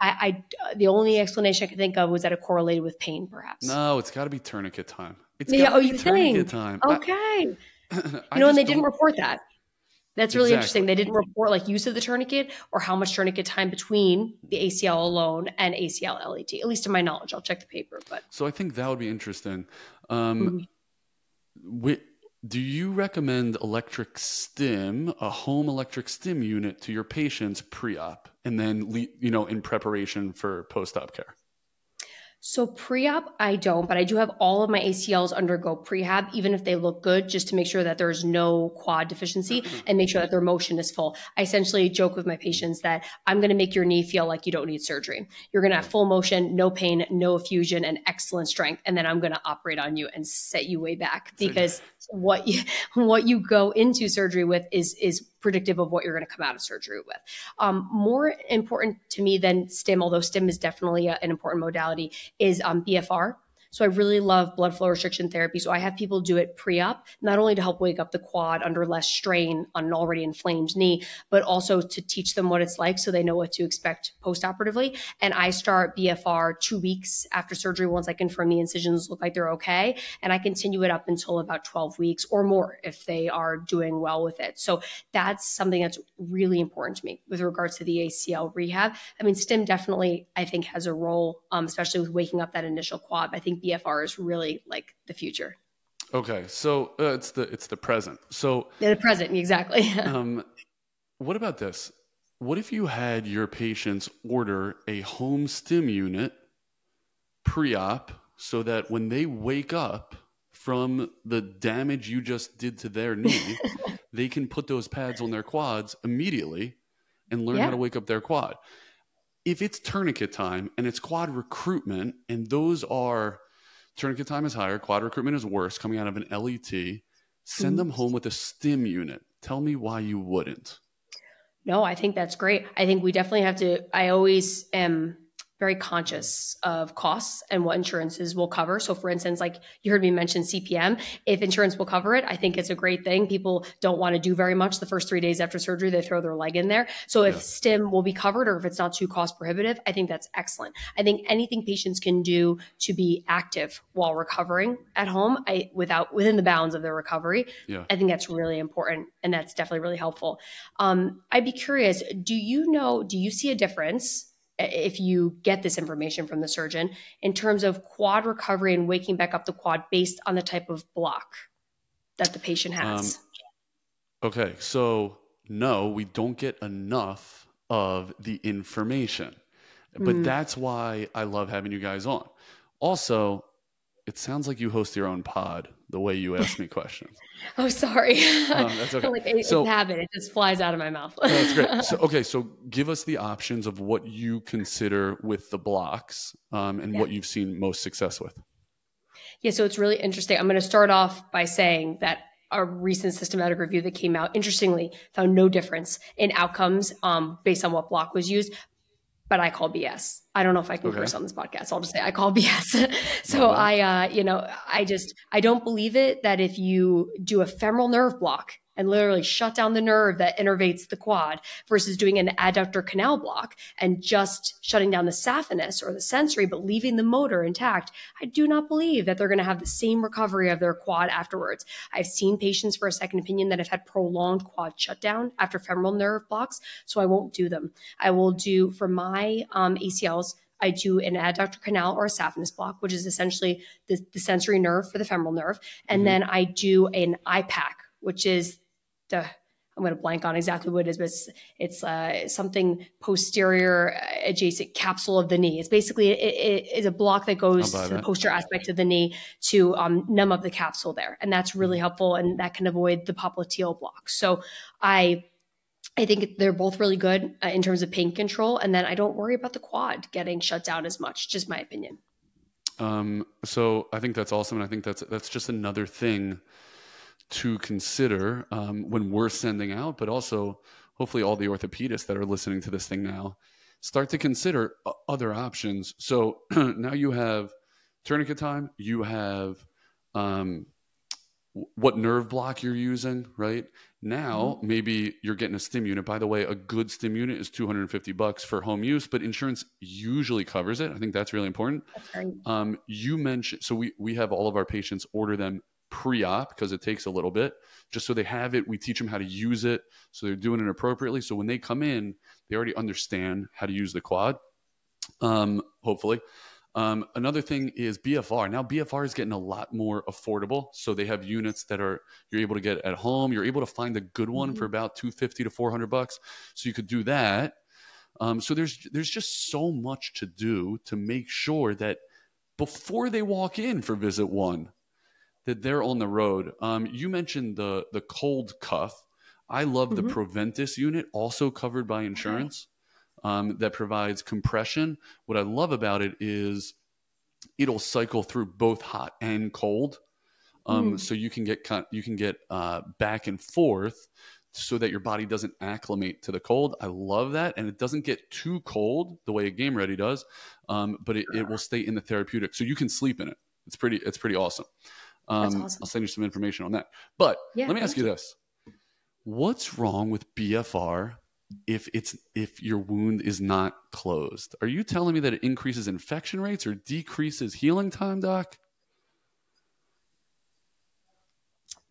I, I, the only explanation I could think of was that it correlated with pain, perhaps. No, it's got to be tourniquet time. It's yeah, oh, you think? time. Okay. I, you know, and they didn't report that. That's really exactly. interesting. They didn't report like use of the tourniquet or how much tourniquet time between the ACL alone and ACL LET. At least to my knowledge, I'll check the paper. But so I think that would be interesting. Um, mm-hmm. do you recommend electric stim, a home electric stim unit, to your patients pre-op, and then you know in preparation for post-op care? So pre-op, I don't, but I do have all of my ACLs undergo prehab, even if they look good, just to make sure that there's no quad deficiency mm-hmm. and make sure that their motion is full. I essentially joke with my patients that I'm going to make your knee feel like you don't need surgery. You're going to have full motion, no pain, no effusion, and excellent strength, and then I'm going to operate on you and set you way back because what you, what you go into surgery with is is predictive of what you're going to come out of surgery with. Um, more important to me than STIM, although STIM is definitely a, an important modality, is um, BFR. So I really love blood flow restriction therapy. So I have people do it pre-op, not only to help wake up the quad under less strain on an already inflamed knee, but also to teach them what it's like so they know what to expect post-operatively. And I start BFR two weeks after surgery once I confirm the incisions look like they're okay. And I continue it up until about 12 weeks or more if they are doing well with it. So that's something that's really important to me with regards to the ACL rehab. I mean, STIM definitely, I think, has a role, um, especially with waking up that initial quad. I think BFR is really like the future. Okay, so uh, it's the it's the present. So yeah, the present exactly. um, what about this? What if you had your patients order a home stim unit pre-op so that when they wake up from the damage you just did to their knee, they can put those pads on their quads immediately and learn yeah. how to wake up their quad. If it's tourniquet time and it's quad recruitment and those are Tourniquet time is higher. Quad recruitment is worse coming out of an LET. Send them home with a stim unit. Tell me why you wouldn't. No, I think that's great. I think we definitely have to. I always am very conscious of costs and what insurances will cover. So, for instance, like you heard me mention CPM, if insurance will cover it, I think it's a great thing. People don't want to do very much the first three days after surgery, they throw their leg in there. So, if yeah. STIM will be covered or if it's not too cost prohibitive, I think that's excellent. I think anything patients can do to be active while recovering at home, I, without within the bounds of their recovery, yeah. I think that's really important and that's definitely really helpful. Um, I'd be curious, do you know, do you see a difference? If you get this information from the surgeon in terms of quad recovery and waking back up the quad based on the type of block that the patient has? Um, okay, so no, we don't get enough of the information. But mm. that's why I love having you guys on. Also, it sounds like you host your own pod the way you ask me questions. oh, sorry. Um, that's okay. like a, so, habit. It just flies out of my mouth. that's great. So, okay. So give us the options of what you consider with the blocks um, and yeah. what you've seen most success with. Yeah. So it's really interesting. I'm going to start off by saying that a recent systematic review that came out, interestingly, found no difference in outcomes um, based on what block was used, but I call BS. I don't know if I can okay. curse on this podcast. I'll just say I call BS. so I, uh, you know, I just I don't believe it that if you do a femoral nerve block and literally shut down the nerve that innervates the quad versus doing an adductor canal block and just shutting down the saphenous or the sensory, but leaving the motor intact. I do not believe that they're going to have the same recovery of their quad afterwards. I've seen patients for a second opinion that have had prolonged quad shutdown after femoral nerve blocks, so I won't do them. I will do for my um, ACLs. I do an adductor canal or a saphenous block, which is essentially the, the sensory nerve for the femoral nerve. And mm-hmm. then I do an IPAC, which is I'm going to blank on exactly what it is, but it's, it's uh, something posterior adjacent capsule of the knee. It's basically it, it is a block that goes to that. the posterior aspect of the knee to um, numb up the capsule there, and that's really mm-hmm. helpful, and that can avoid the popliteal block. So I. I think they're both really good uh, in terms of pain control, and then I don't worry about the quad getting shut down as much. Just my opinion. Um, so I think that's awesome, and I think that's that's just another thing to consider um, when we're sending out, but also hopefully all the orthopedists that are listening to this thing now start to consider other options. So now you have tourniquet time, you have um, what nerve block you're using, right? Now mm-hmm. maybe you're getting a stim unit. By the way, a good stim unit is 250 bucks for home use, but insurance usually covers it. I think that's really important. That's um, you mentioned so we we have all of our patients order them pre-op because it takes a little bit. Just so they have it we teach them how to use it so they're doing it appropriately. So when they come in they already understand how to use the quad um, hopefully. Um, another thing is bfr now bfr is getting a lot more affordable so they have units that are you're able to get at home. You're able to find a good one mm-hmm. for about 250 to 400 bucks so you could do that. Um, so there's there's just so much to do to make sure that before they walk in for visit one that they're on the road. Um, you mentioned the the cold cuff. I love mm-hmm. the Proventus unit, also covered by insurance, um, that provides compression. What I love about it is it'll cycle through both hot and cold, um, mm. so you can get you can get uh, back and forth so that your body doesn't acclimate to the cold. I love that, and it doesn't get too cold the way a Game Ready does, um, but it, it will stay in the therapeutic, so you can sleep in it. It's pretty it's pretty awesome. Um, awesome. I'll send you some information on that. But yeah, let me ask you, this: What's wrong with BFR if it's if your wound is not closed? Are you telling me that it increases infection rates or decreases healing time, doc?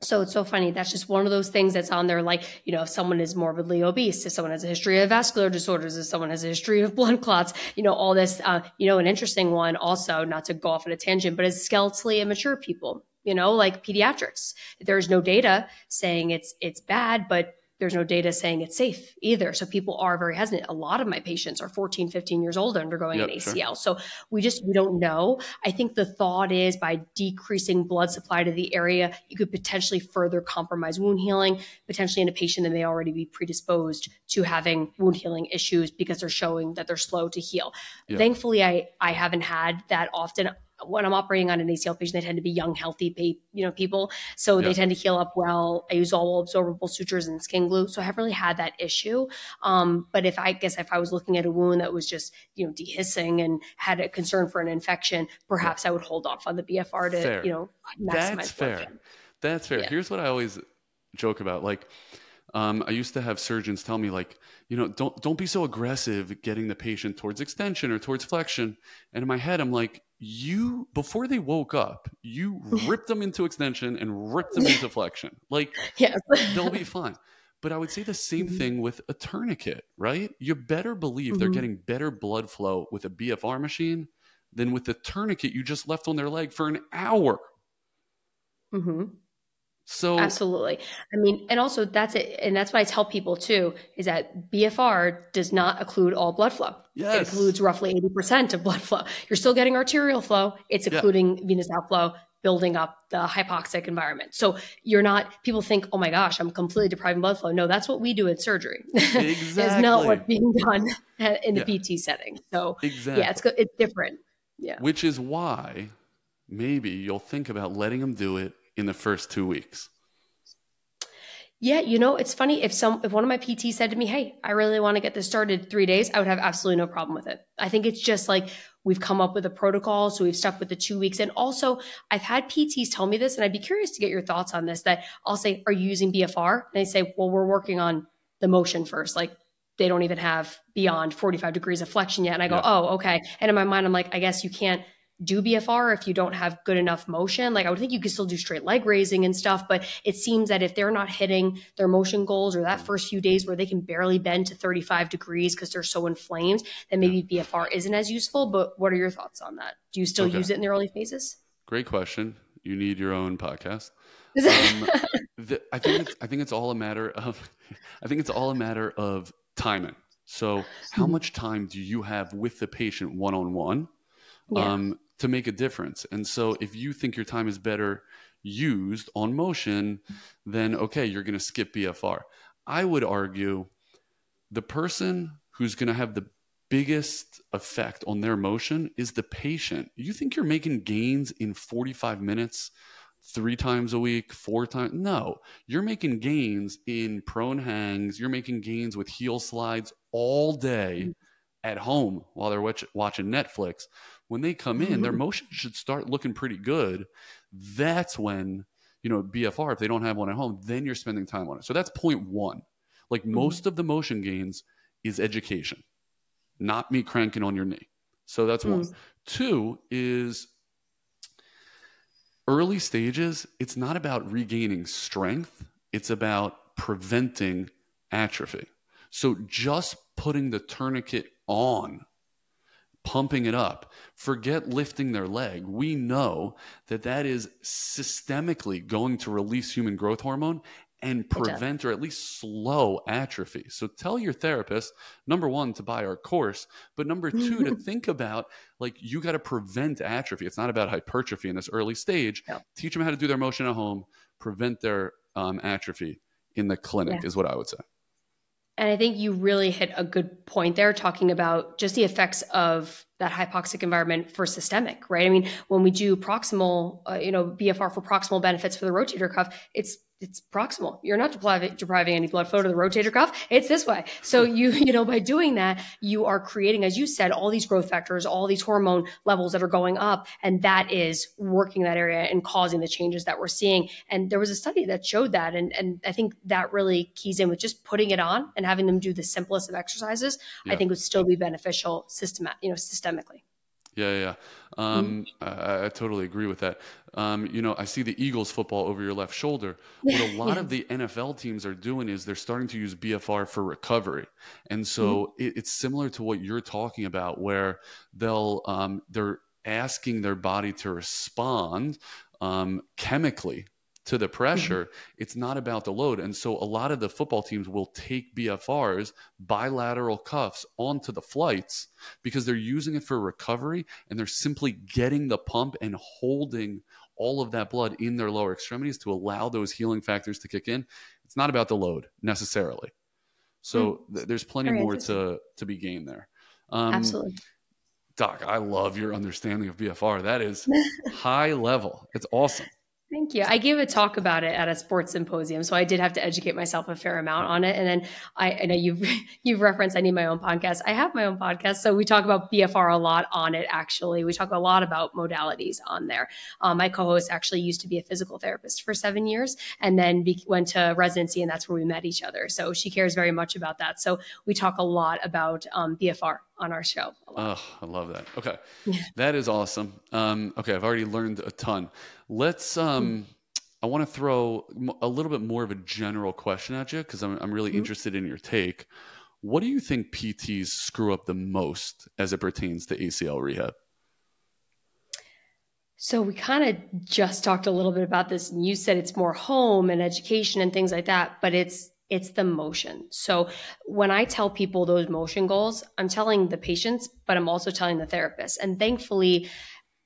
So it's so funny. That's just one of those things that's on there. Like, you know, if someone is morbidly obese, if someone has a history of vascular disorders, if someone has a history of blood clots, you know, all this, uh, you know, an interesting one also, not to go off on a tangent, but is skeletally immature people you know like pediatrics. There's no data saying it's it's bad but there's no data saying it's safe either. So people are very hesitant. A lot of my patients are 14 15 years old undergoing yep, an acl sure. so we just we don't know. I think the thought is by decreasing blood supply to the area you could potentially further compromise wound healing potentially in a patient that may already be predisposed to having wound healing issues because they're showing that they're slow to heal. Yep. thankfully i i haven't had that often when I'm operating on an ACL patient, they tend to be young, healthy, you know, people. So yeah. they tend to heal up well. I use all absorbable sutures and skin glue, so I haven't really had that issue. Um, but if I guess if I was looking at a wound that was just you know dehiscing and had a concern for an infection, perhaps yeah. I would hold off on the BFR to fair. you know maximize. That's fair. That's fair. Yeah. Here's what I always joke about, like. Um, I used to have surgeons tell me like, you know, don't don't be so aggressive getting the patient towards extension or towards flexion. And in my head, I'm like, you before they woke up, you ripped them into extension and ripped them into flexion. Like yes. they'll be fine. But I would say the same mm-hmm. thing with a tourniquet, right? You better believe mm-hmm. they're getting better blood flow with a BFR machine than with the tourniquet you just left on their leg for an hour. Mm-hmm. So absolutely. I mean, and also that's it, and that's why I tell people too is that BFR does not occlude all blood flow. Yes. It occludes roughly eighty percent of blood flow. You're still getting arterial flow. It's occluding yeah. venous outflow, building up the hypoxic environment. So you're not. People think, oh my gosh, I'm completely depriving blood flow. No, that's what we do in surgery. Exactly. it's not what's being done in the yeah. PT setting. So exactly. yeah, it's it's different. Yeah. Which is why maybe you'll think about letting them do it in the first two weeks? Yeah, you know, it's funny if some if one of my PTs said to me, "Hey, I really want to get this started 3 days," I would have absolutely no problem with it. I think it's just like we've come up with a protocol, so we've stuck with the 2 weeks. And also, I've had PTs tell me this and I'd be curious to get your thoughts on this that I'll say, "Are you using BFR?" And they say, "Well, we're working on the motion first. Like they don't even have beyond 45 degrees of flexion yet." And I go, yeah. "Oh, okay." And in my mind I'm like, "I guess you can't do BFR if you don't have good enough motion. Like I would think you could still do straight leg raising and stuff, but it seems that if they're not hitting their motion goals or that first few days where they can barely bend to 35 degrees because they're so inflamed, then maybe BFR isn't as useful. But what are your thoughts on that? Do you still okay. use it in the early phases? Great question. You need your own podcast. Um, the, I think it's, I think it's all a matter of I think it's all a matter of timing. So, how mm-hmm. much time do you have with the patient one on one to make a difference? And so, if you think your time is better used on motion, then okay, you're going to skip BFR. I would argue the person who's going to have the biggest effect on their motion is the patient. You think you're making gains in 45 minutes three times a week, four times? No, you're making gains in prone hangs. You're making gains with heel slides all day mm-hmm. at home while they're watch- watching Netflix. When they come in, mm-hmm. their motion should start looking pretty good. That's when, you know, BFR, if they don't have one at home, then you're spending time on it. So that's point one. Like mm-hmm. most of the motion gains is education, not me cranking on your knee. So that's one. Mm. Two is early stages, it's not about regaining strength, it's about preventing atrophy. So just putting the tourniquet on, pumping it up, forget lifting their leg. We know that that is systemically going to release human growth hormone and prevent or at least slow atrophy. So tell your therapist, number one, to buy our course, but number two, to think about like you got to prevent atrophy. It's not about hypertrophy in this early stage. Yeah. Teach them how to do their motion at home, prevent their um, atrophy in the clinic, yeah. is what I would say. And I think you really hit a good point there, talking about just the effects of that hypoxic environment for systemic, right? I mean, when we do proximal, uh, you know, BFR for proximal benefits for the rotator cuff, it's it's proximal. You're not depriving, depriving any blood flow to the rotator cuff. It's this way. So you, you know, by doing that, you are creating, as you said, all these growth factors, all these hormone levels that are going up, and that is working that area and causing the changes that we're seeing. And there was a study that showed that, and and I think that really keys in with just putting it on and having them do the simplest of exercises. Yeah. I think would still be beneficial system, you know, systemically. Yeah, yeah. Um, mm-hmm. I, I, totally agree with that. Um, you know, I see the Eagles football over your left shoulder. What a lot of the NFL teams are doing is they're starting to use BFR for recovery, and so mm-hmm. it, it's similar to what you're talking about, where they'll um, they're asking their body to respond um, chemically to the mm-hmm. pressure. Mm-hmm. It's not about the load. And so a lot of the football teams will take BFRs, bilateral cuffs, onto the flights because they're using it for recovery and they're simply getting the pump and holding all of that blood in their lower extremities to allow those healing factors to kick in. It's not about the load necessarily. So mm. th- there's plenty Very more to to be gained there. Um, Absolutely. Doc, I love your understanding of BFR. That is high level. It's awesome. Thank you. I gave a talk about it at a sports symposium, so I did have to educate myself a fair amount on it. And then I, I know you've you've referenced I need my own podcast. I have my own podcast, so we talk about BFR a lot on it. Actually, we talk a lot about modalities on there. Um, my co-host actually used to be a physical therapist for seven years, and then be, went to residency, and that's where we met each other. So she cares very much about that. So we talk a lot about um, BFR on our show. Oh, I love that. Okay. Yeah. That is awesome. Um, okay. I've already learned a ton. Let's, um, I want to throw a little bit more of a general question at you because I'm, I'm really mm-hmm. interested in your take. What do you think PTs screw up the most as it pertains to ACL rehab? So we kind of just talked a little bit about this, and you said it's more home and education and things like that, but it's it's the motion. So when I tell people those motion goals, I'm telling the patients, but I'm also telling the therapist. And thankfully,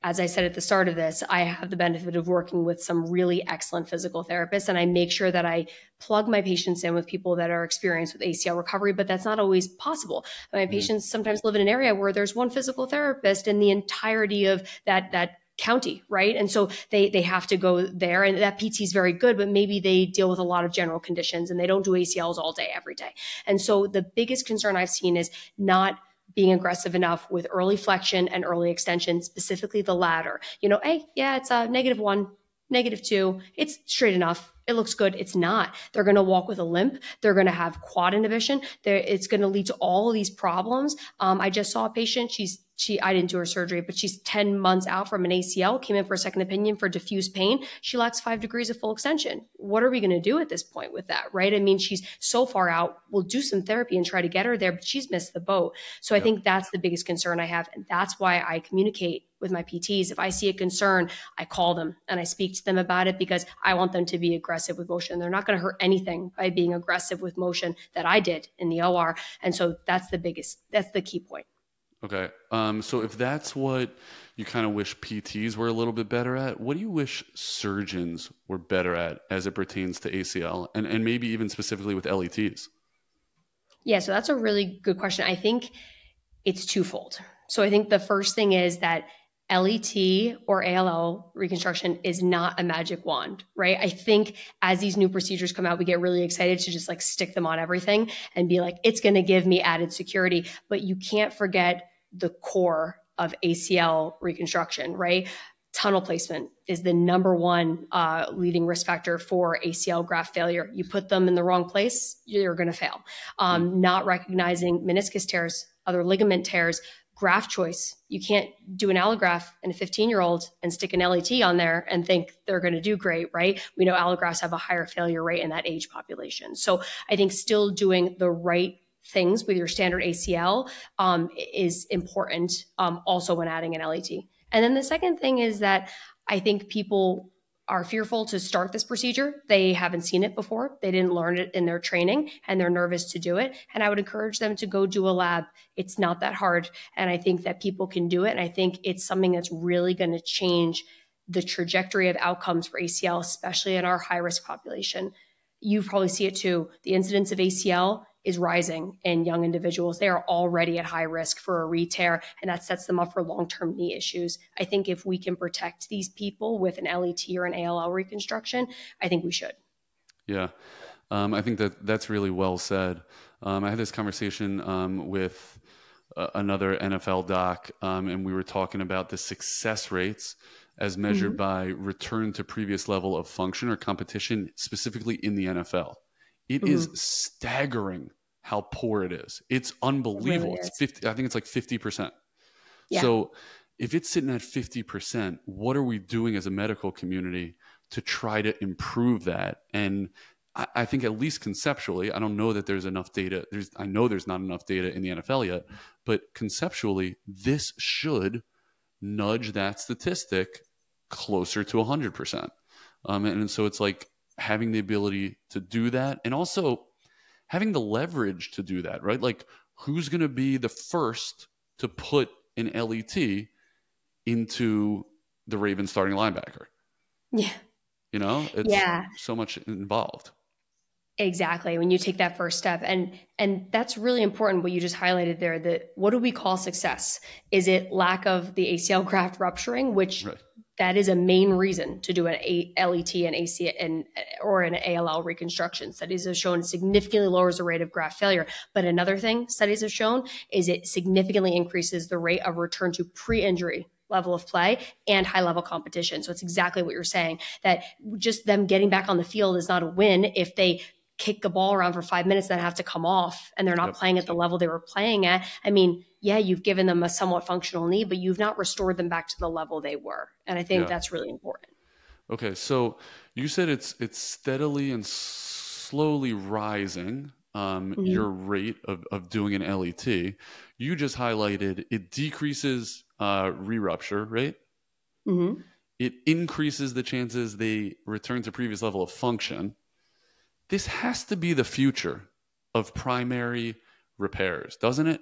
as I said at the start of this, I have the benefit of working with some really excellent physical therapists, and I make sure that I plug my patients in with people that are experienced with ACL recovery, but that's not always possible. My mm-hmm. patients sometimes live in an area where there's one physical therapist in the entirety of that that county right and so they they have to go there and that pt is very good but maybe they deal with a lot of general conditions and they don't do acls all day every day and so the biggest concern i've seen is not being aggressive enough with early flexion and early extension specifically the latter you know hey yeah it's a negative one negative two it's straight enough it looks good. It's not. They're going to walk with a limp. They're going to have quad inhibition. They're, it's going to lead to all of these problems. Um, I just saw a patient. She's she I didn't do her surgery, but she's 10 months out from an ACL, came in for a second opinion for diffuse pain. She lacks five degrees of full extension. What are we going to do at this point with that? Right. I mean, she's so far out. We'll do some therapy and try to get her there, but she's missed the boat. So I think that's the biggest concern I have. And that's why I communicate with my PTs. If I see a concern, I call them and I speak to them about it because I want them to be aggressive with motion. They're not going to hurt anything by being aggressive with motion that I did in the OR. And so that's the biggest, that's the key point. Okay. Um, so if that's what you kind of wish PTs were a little bit better at, what do you wish surgeons were better at as it pertains to ACL and, and maybe even specifically with LETs? Yeah, so that's a really good question. I think it's twofold. So I think the first thing is that LET or ALL reconstruction is not a magic wand, right? I think as these new procedures come out, we get really excited to just like stick them on everything and be like, it's going to give me added security. But you can't forget the core of ACL reconstruction, right? Tunnel placement is the number one uh, leading risk factor for ACL graft failure. You put them in the wrong place, you're going to fail. Um, mm-hmm. Not recognizing meniscus tears, other ligament tears, graft choice. You can't do an allograft in a 15 year old and stick an LET on there and think they're going to do great, right? We know allografts have a higher failure rate in that age population. So I think still doing the right things with your standard ACL um, is important um, also when adding an LET. And then the second thing is that I think people are fearful to start this procedure. They haven't seen it before. They didn't learn it in their training and they're nervous to do it. And I would encourage them to go do a lab. It's not that hard. And I think that people can do it. And I think it's something that's really going to change the trajectory of outcomes for ACL, especially in our high risk population. You probably see it too. The incidence of ACL is rising in young individuals. They are already at high risk for a re-tear, and that sets them up for long-term knee issues. I think if we can protect these people with an LET or an ALL reconstruction, I think we should. Yeah, um, I think that that's really well said. Um, I had this conversation um, with uh, another NFL doc, um, and we were talking about the success rates as measured mm-hmm. by return to previous level of function or competition, specifically in the NFL. It mm-hmm. is staggering how poor it is. It's unbelievable. It really it's 50 I think it's like 50%. Yeah. So if it's sitting at 50%, what are we doing as a medical community to try to improve that? And I, I think at least conceptually, I don't know that there's enough data. There's I know there's not enough data in the NFL yet, but conceptually, this should nudge that statistic closer to 100%. Um, and, and so it's like having the ability to do that and also having the leverage to do that, right? Like who's going to be the first to put an LET into the Ravens starting linebacker? Yeah. You know, it's yeah. so much involved. Exactly. When you take that first step and and that's really important what you just highlighted there that what do we call success? Is it lack of the ACL graft rupturing, which right that is a main reason to do an LET and AC and or an ALL reconstruction. Studies have shown significantly lowers the rate of graft failure. But another thing studies have shown is it significantly increases the rate of return to pre-injury level of play and high level competition. So it's exactly what you're saying that just them getting back on the field is not a win if they kick the ball around for five minutes and then have to come off and they're not yep. playing at the level they were playing at. I mean, yeah, you've given them a somewhat functional knee, but you've not restored them back to the level they were. And I think yeah. that's really important. Okay, so you said it's it's steadily and slowly rising um, mm-hmm. your rate of, of doing an LET. You just highlighted it decreases uh, re-rupture rate. Mm-hmm. It increases the chances they return to previous level of function this has to be the future of primary repairs, doesn't it?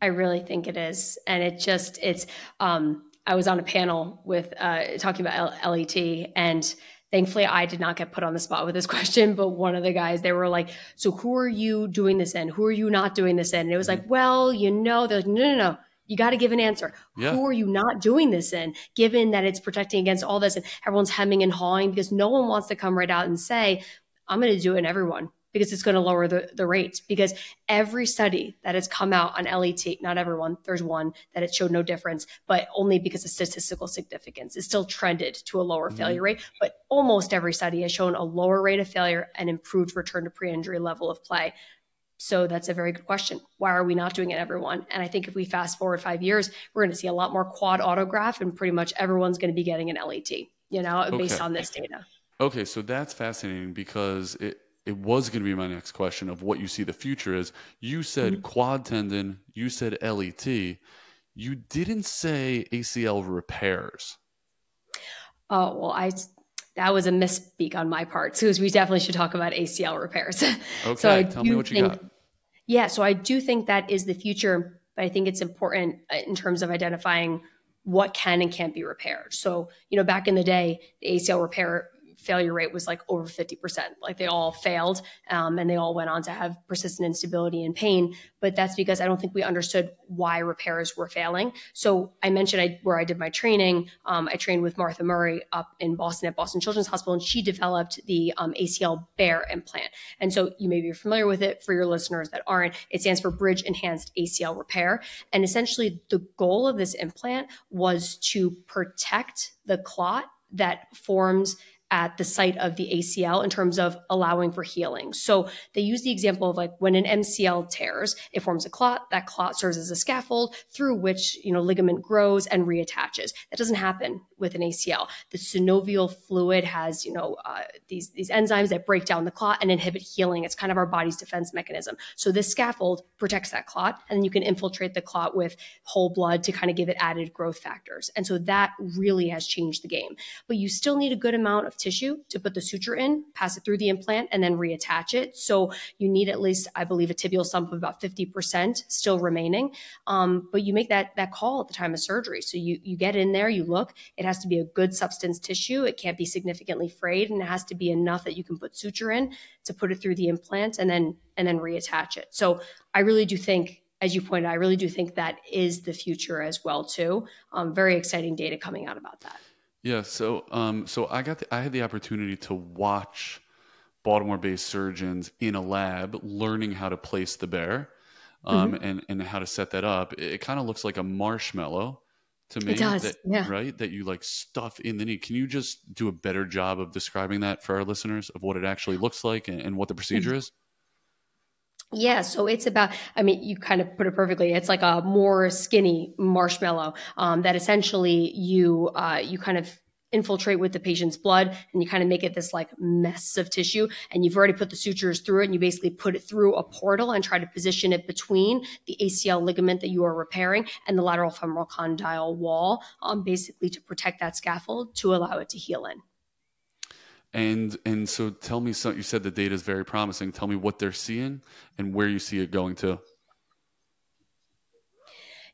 I really think it is. And it just, it's, um, I was on a panel with uh, talking about LET and thankfully I did not get put on the spot with this question, but one of the guys, they were like, so who are you doing this in? Who are you not doing this in? And it was like, well, you know, they're like, no, no, no. You got to give an answer. Yeah. Who are you not doing this in, given that it's protecting against all this and everyone's hemming and hawing because no one wants to come right out and say, I'm going to do it in everyone because it's going to lower the, the rates. Because every study that has come out on LET, not everyone, there's one that it showed no difference, but only because of statistical significance. It still trended to a lower mm-hmm. failure rate, but almost every study has shown a lower rate of failure and improved return to pre injury level of play. So that's a very good question. Why are we not doing it, everyone? And I think if we fast forward five years, we're going to see a lot more quad autograft, and pretty much everyone's going to be getting an LET. You know, okay. based on this data. Okay, so that's fascinating because it it was going to be my next question of what you see the future is. You said mm-hmm. quad tendon, you said LET, you didn't say ACL repairs. Oh well, I that was a misspeak on my part because we definitely should talk about ACL repairs. Okay, so tell me what you think, got. Yeah, so I do think that is the future, but I think it's important uh, in terms of identifying what can and can't be repaired. So, you know, back in the day, the ACL repair failure rate was like over 50%. Like they all failed um, and they all went on to have persistent instability and pain. But that's because I don't think we understood why repairs were failing. So I mentioned I, where I did my training. Um, I trained with Martha Murray up in Boston at Boston Children's Hospital, and she developed the um, ACL Bear implant. And so you may be familiar with it for your listeners that aren't. It stands for Bridge Enhanced ACL Repair. And essentially, the goal of this implant was to protect the clot that forms at the site of the ACL in terms of allowing for healing. So they use the example of like when an MCL tears, it forms a clot. That clot serves as a scaffold through which you know ligament grows and reattaches. That doesn't happen with an ACL. The synovial fluid has you know uh, these these enzymes that break down the clot and inhibit healing. It's kind of our body's defense mechanism. So this scaffold protects that clot, and you can infiltrate the clot with whole blood to kind of give it added growth factors. And so that really has changed the game. But you still need a good amount of tissue to put the suture in, pass it through the implant, and then reattach it. So you need at least, I believe, a tibial stump of about 50% still remaining. Um, but you make that that call at the time of surgery. So you you get in there, you look. It has to be a good substance tissue. It can't be significantly frayed, and it has to be enough that you can put suture in to put it through the implant and then and then reattach it. So I really do think as you pointed, I really do think that is the future as well too. Um, very exciting data coming out about that. Yeah, so um, so I got the, I had the opportunity to watch Baltimore-based surgeons in a lab learning how to place the bear um, mm-hmm. and and how to set that up. It, it kind of looks like a marshmallow to me. It does, that, yeah. Right, that you like stuff in the knee. Can you just do a better job of describing that for our listeners of what it actually looks like and, and what the procedure mm-hmm. is? Yeah, so it's about, I mean, you kind of put it perfectly. It's like a more skinny marshmallow um, that essentially you uh, you kind of infiltrate with the patient's blood and you kind of make it this like mess of tissue and you've already put the sutures through it and you basically put it through a portal and try to position it between the ACL ligament that you are repairing and the lateral femoral condyle wall um, basically to protect that scaffold to allow it to heal in. And and so tell me so you said the data is very promising. Tell me what they're seeing and where you see it going to.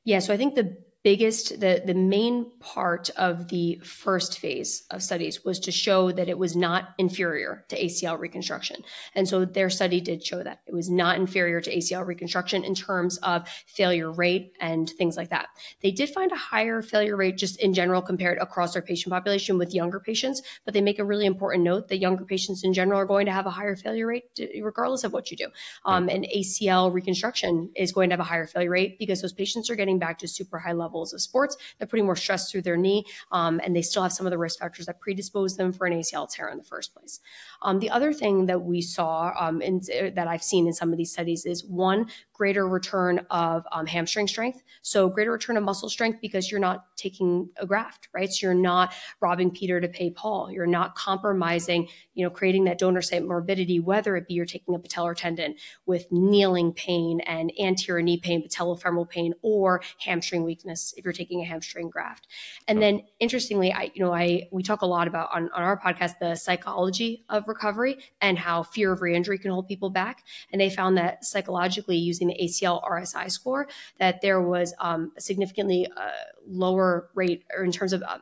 Yeah, so I think the biggest the the main part of the first phase of studies was to show that it was not inferior to ACL reconstruction. And so their study did show that it was not inferior to ACL reconstruction in terms of failure rate and things like that. They did find a higher failure rate just in general compared across their patient population with younger patients, but they make a really important note that younger patients in general are going to have a higher failure rate regardless of what you do. Um, and ACL reconstruction is going to have a higher failure rate because those patients are getting back to super high levels levels of sports. They're putting more stress through their knee, um, and they still have some of the risk factors that predispose them for an ACL tear in the first place. Um, the other thing that we saw um, in, that I've seen in some of these studies is one greater return of um, hamstring strength. So greater return of muscle strength because you're not taking a graft, right? So you're not robbing Peter to pay Paul. You're not compromising, you know, creating that donor site morbidity, whether it be you're taking a patellar tendon with kneeling pain and anterior knee pain, patellofemoral pain, or hamstring weakness if you're taking a hamstring graft. And then interestingly, I, you know, I we talk a lot about on, on our podcast the psychology of recovery and how fear of re-injury can hold people back. And they found that psychologically using the ACL RSI score, that there was um, a significantly uh, lower rate or in terms of uh,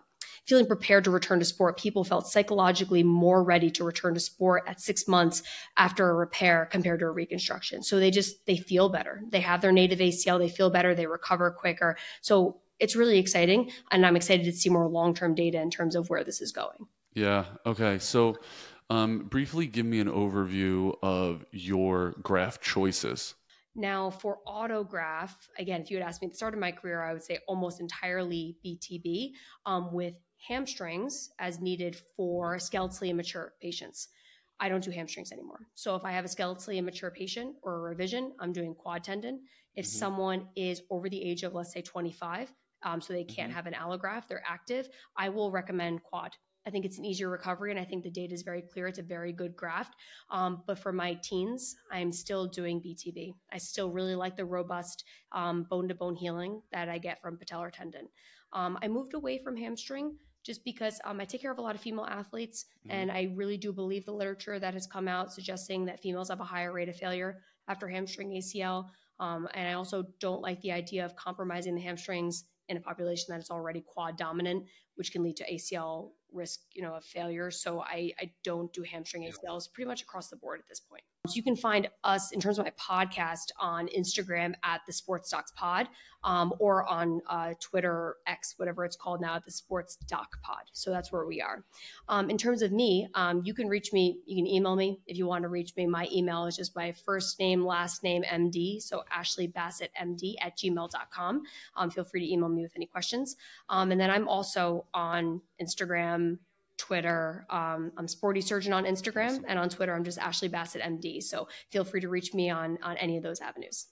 feeling prepared to return to sport. People felt psychologically more ready to return to sport at six months after a repair compared to a reconstruction. So they just, they feel better. They have their native ACL, they feel better, they recover quicker. So it's really exciting. And I'm excited to see more long term data in terms of where this is going. Yeah. Okay. So, um, briefly give me an overview of your graft choices. Now, for autograft, again, if you had asked me at the start of my career, I would say almost entirely BTB um, with hamstrings as needed for skeletally immature patients. I don't do hamstrings anymore. So if I have a skeletally immature patient or a revision, I'm doing quad tendon. If mm-hmm. someone is over the age of, let's say, 25, um, so they can't mm-hmm. have an allograft, they're active, I will recommend quad. I think it's an easier recovery, and I think the data is very clear. It's a very good graft. Um, but for my teens, I'm still doing BTB. I still really like the robust bone to bone healing that I get from patellar tendon. Um, I moved away from hamstring just because um, I take care of a lot of female athletes, mm-hmm. and I really do believe the literature that has come out suggesting that females have a higher rate of failure after hamstring ACL. Um, and I also don't like the idea of compromising the hamstrings in a population that is already quad dominant, which can lead to ACL risk, you know, of failure. So I, I don't do hamstring ACLs pretty much across the board at this point. So you can find us in terms of my podcast on Instagram at the Sports Docs Pod, um, or on uh, Twitter, X, whatever it's called now, at the Sports Doc Pod. So that's where we are. Um, in terms of me, um, you can reach me. You can email me if you want to reach me. My email is just my first name, last name, MD. So Ashley Bassett, MD at gmail.com. Um, feel free to email me with any questions. Um, and then I'm also on Instagram, Twitter. Um, I'm Sporty Surgeon on Instagram, and on Twitter, I'm just Ashley Bassett MD. So feel free to reach me on on any of those avenues.